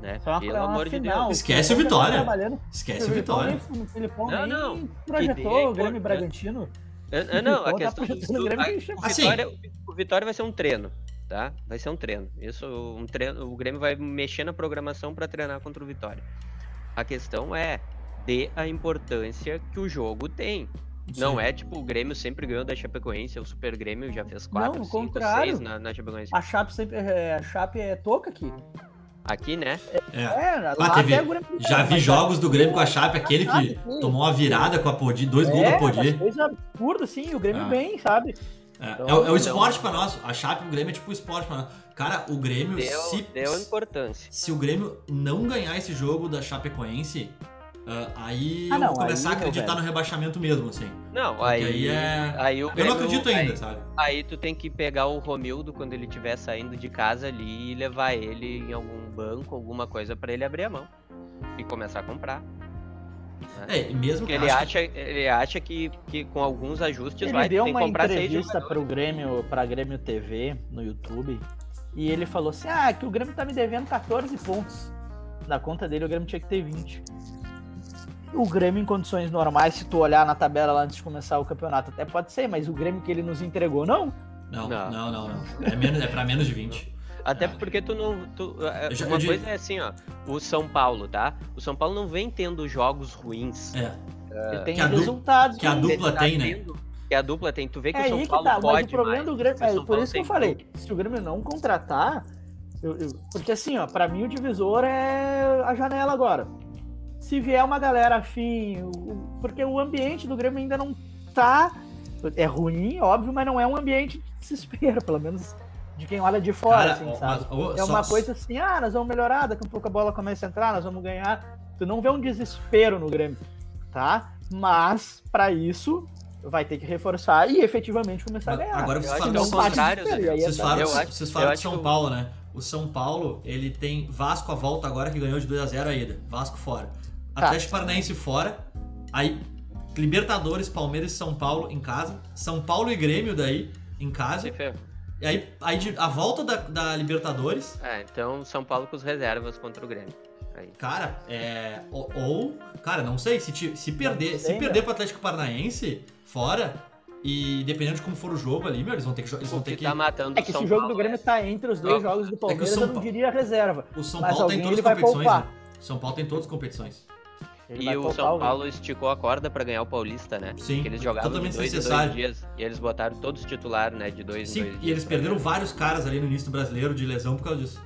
[SPEAKER 3] né?
[SPEAKER 2] Só
[SPEAKER 3] Pelo
[SPEAKER 2] é uma
[SPEAKER 3] amor de
[SPEAKER 2] final.
[SPEAKER 3] Deus.
[SPEAKER 1] Esquece o Vitória.
[SPEAKER 2] tá trabalhando.
[SPEAKER 1] Esquece o Vitória.
[SPEAKER 2] O Filipão
[SPEAKER 3] Não,
[SPEAKER 2] nem
[SPEAKER 3] não.
[SPEAKER 2] projetou o Grêmio e
[SPEAKER 3] né?
[SPEAKER 2] Bragantino.
[SPEAKER 3] É, é, não, a
[SPEAKER 2] tá
[SPEAKER 3] questão
[SPEAKER 2] projetando
[SPEAKER 3] do, a- o
[SPEAKER 1] Assim.
[SPEAKER 3] Vitória, o Vitória vai ser um treino, tá? Vai ser um treino. Isso, um treino, o Grêmio vai mexer na programação para treinar contra o Vitória. A questão é dê a importância que o jogo tem. Não
[SPEAKER 1] Sim.
[SPEAKER 3] é tipo o Grêmio sempre ganhou da Chapecoense, o Super Grêmio já fez 4,
[SPEAKER 2] Não, o
[SPEAKER 3] 5,
[SPEAKER 2] contrário.
[SPEAKER 3] 6 na, na Chapecoense.
[SPEAKER 2] A Chape sempre é, a Chape é toca aqui.
[SPEAKER 3] Aqui, né?
[SPEAKER 1] É.
[SPEAKER 2] É, lá
[SPEAKER 1] Ah, teve-
[SPEAKER 2] até o Grêmio
[SPEAKER 1] Já vi jogos do Grêmio com a Chape, aquele que
[SPEAKER 2] Chape, sim.
[SPEAKER 1] tomou uma virada com a Podi, dois gols da
[SPEAKER 2] é,
[SPEAKER 1] Podi.
[SPEAKER 2] coisa absurda, assim, o Grêmio
[SPEAKER 1] Ah.
[SPEAKER 2] bem, sabe?
[SPEAKER 1] É,
[SPEAKER 2] Então,
[SPEAKER 1] é o- é o
[SPEAKER 3] então-
[SPEAKER 1] esporte pra nós. A Chape e o Grêmio é tipo o esporte pra nós. Cara, o Grêmio,
[SPEAKER 3] Deu,
[SPEAKER 1] se,
[SPEAKER 3] deu importância.
[SPEAKER 1] se o Grêmio não ganhar esse jogo da Chapecoense, ah, aí
[SPEAKER 2] Ah,
[SPEAKER 1] eu
[SPEAKER 2] não,
[SPEAKER 1] vou começar
[SPEAKER 2] aí,
[SPEAKER 1] a acreditar no rebaixamento mesmo, assim.
[SPEAKER 3] Não, aí,
[SPEAKER 1] aí é-
[SPEAKER 3] aí o
[SPEAKER 1] Eu não
[SPEAKER 3] Grêmio-
[SPEAKER 1] acredito
[SPEAKER 3] aí-
[SPEAKER 1] ainda, sabe?
[SPEAKER 3] Aí tu tem que pegar o Romildo quando ele estiver saindo de casa ali e levar ele em algum banco, alguma coisa pra ele abrir a mão e começar a comprar.
[SPEAKER 1] É, e mesmo que
[SPEAKER 3] ele acha, ele acha que, que com alguns ajustes
[SPEAKER 2] Ele
[SPEAKER 3] vai
[SPEAKER 2] deu
[SPEAKER 3] tem que
[SPEAKER 2] uma
[SPEAKER 3] comprar
[SPEAKER 2] entrevista
[SPEAKER 3] jogadores.
[SPEAKER 2] pro Grêmio, pra Grêmio TV no YouTube e ele falou assim: "Ah, que o Grêmio tá me devendo 14 pontos. Na conta dele o Grêmio tinha que ter 20". o Grêmio em condições normais, se tu olhar na tabela lá antes de começar o campeonato, até pode ser, mas o Grêmio que ele nos entregou, não.
[SPEAKER 1] Não,
[SPEAKER 3] Não.
[SPEAKER 1] não, não, não. É, menos, é pra menos de 20.
[SPEAKER 3] Até
[SPEAKER 1] Ah.
[SPEAKER 3] porque tu não. Tu, é,
[SPEAKER 1] Eu já-
[SPEAKER 3] uma coisa
[SPEAKER 1] digo-
[SPEAKER 3] é assim, ó. O São Paulo, tá? O São Paulo não vem tendo jogos ruins.
[SPEAKER 1] É.
[SPEAKER 2] Ele tem
[SPEAKER 1] que
[SPEAKER 2] resultados.
[SPEAKER 1] que a
[SPEAKER 2] ruins.
[SPEAKER 1] dupla
[SPEAKER 3] tá
[SPEAKER 1] tem, né?
[SPEAKER 3] tendo- Que a dupla tem. Tu vê que
[SPEAKER 2] É
[SPEAKER 3] o São
[SPEAKER 2] aí que
[SPEAKER 3] Paulo
[SPEAKER 2] tá, mas
[SPEAKER 3] pode
[SPEAKER 2] o problema
[SPEAKER 3] mais.
[SPEAKER 2] do Grêmio. É por isso que eu falei.
[SPEAKER 3] tudo.
[SPEAKER 2] Se o Grêmio não contratar. eu- eu- porque assim, ó, pra mim o divisor é a janela agora. Se vier uma galera afim. porque o ambiente do Grêmio ainda não tá. É ruim, óbvio, mas não é um ambiente de desespero, pelo menos de quem olha de fora,
[SPEAKER 1] Cara,
[SPEAKER 2] assim, sabe?
[SPEAKER 1] mas, ô,
[SPEAKER 2] É
[SPEAKER 1] só-
[SPEAKER 2] uma coisa assim, ah, nós vamos melhorar, daqui a pouco a bola começa a entrar, nós vamos ganhar. Tu não vê um desespero no Grêmio, tá? Mas, pra isso, vai ter que reforçar e efetivamente começar a
[SPEAKER 1] Mas
[SPEAKER 2] ganhar.
[SPEAKER 1] Agora vocês falam
[SPEAKER 3] que
[SPEAKER 1] do
[SPEAKER 3] é o
[SPEAKER 1] São
[SPEAKER 2] aí
[SPEAKER 1] Vocês
[SPEAKER 2] é-
[SPEAKER 1] falam,
[SPEAKER 3] Eu acho-
[SPEAKER 1] vocês
[SPEAKER 3] eu
[SPEAKER 1] falam São Paulo, né? O São Paulo, ele tem Vasco à volta agora que ganhou de 2x0 a ida. Vasco fora.
[SPEAKER 2] Tá.
[SPEAKER 1] Atlético Paranaense fora. Aí, Libertadores, Palmeiras e São Paulo em casa. São Paulo e Grêmio daí em casa. E aí, aí a volta da, da Libertadores,
[SPEAKER 3] É, então São Paulo com os reservas contra o Grêmio. Aí.
[SPEAKER 1] cara, é. Ou, ou, cara, não sei, se, se perder, se perder pro Atlético Paranaense fora, e dependendo de como for o jogo ali, meu, eles vão ter que. Eles vão ter
[SPEAKER 3] que tá matando
[SPEAKER 2] É que
[SPEAKER 3] São
[SPEAKER 2] se o jogo
[SPEAKER 3] Paulo
[SPEAKER 2] do Grêmio
[SPEAKER 3] é-
[SPEAKER 2] tá entre os dois jogos do Palmeiras,
[SPEAKER 1] São
[SPEAKER 2] eu não diria reserva.
[SPEAKER 1] O São Paulo tá em
[SPEAKER 2] alguém
[SPEAKER 1] todas as competições. Né? São Paulo tem todas as competições.
[SPEAKER 2] Ele
[SPEAKER 3] E o São
[SPEAKER 2] alguém.
[SPEAKER 3] Paulo esticou a corda pra ganhar o Paulista, né?
[SPEAKER 1] Sim,
[SPEAKER 3] Que eles jogavam
[SPEAKER 1] totalmente
[SPEAKER 3] de dois em
[SPEAKER 1] necessário.
[SPEAKER 3] dois dias. E eles botaram todos titulares, né? De dois em
[SPEAKER 1] Sim,
[SPEAKER 3] dois dias.
[SPEAKER 1] e eles perderam
[SPEAKER 3] ganhar.
[SPEAKER 1] vários caras ali no início do brasileiro de lesão por causa disso.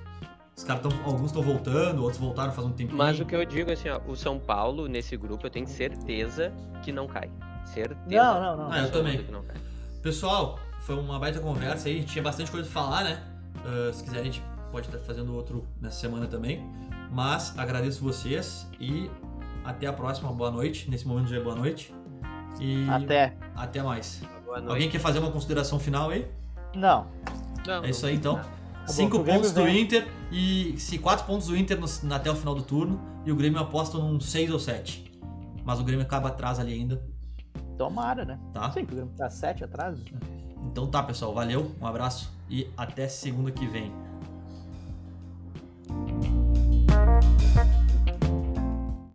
[SPEAKER 1] Os caras tão, alguns estão voltando, outros voltaram faz um tempinho.
[SPEAKER 3] Mas o que eu digo assim, ó, o São Paulo nesse grupo eu tenho certeza que não cai. Certeza.
[SPEAKER 2] Não, não, não.
[SPEAKER 1] Ah, eu também.
[SPEAKER 3] que não cai.
[SPEAKER 1] Pessoal, foi uma baita conversa aí, tinha bastante coisa pra falar, né? Ah, se quiserem, a gente pode estar fazendo outro nessa semana também. Mas agradeço vocês e até a próxima, boa noite. Nesse momento já é boa noite. E
[SPEAKER 2] até.
[SPEAKER 1] Até mais. Alguém quer fazer uma consideração final aí?
[SPEAKER 2] Não.
[SPEAKER 3] não
[SPEAKER 1] é isso aí então.
[SPEAKER 2] Tá não.
[SPEAKER 1] pontos do. Inter e se quatro pontos do Inter no, até o final do turno e o Grêmio aposta num seis ou sete. Mas o Grêmio acaba atrás ali ainda.
[SPEAKER 2] Tomara, né?
[SPEAKER 1] Tá.
[SPEAKER 2] Sim, o Grêmio tá sete atrás.
[SPEAKER 1] Então tá, pessoal. Valeu, um abraço e até segunda que vem.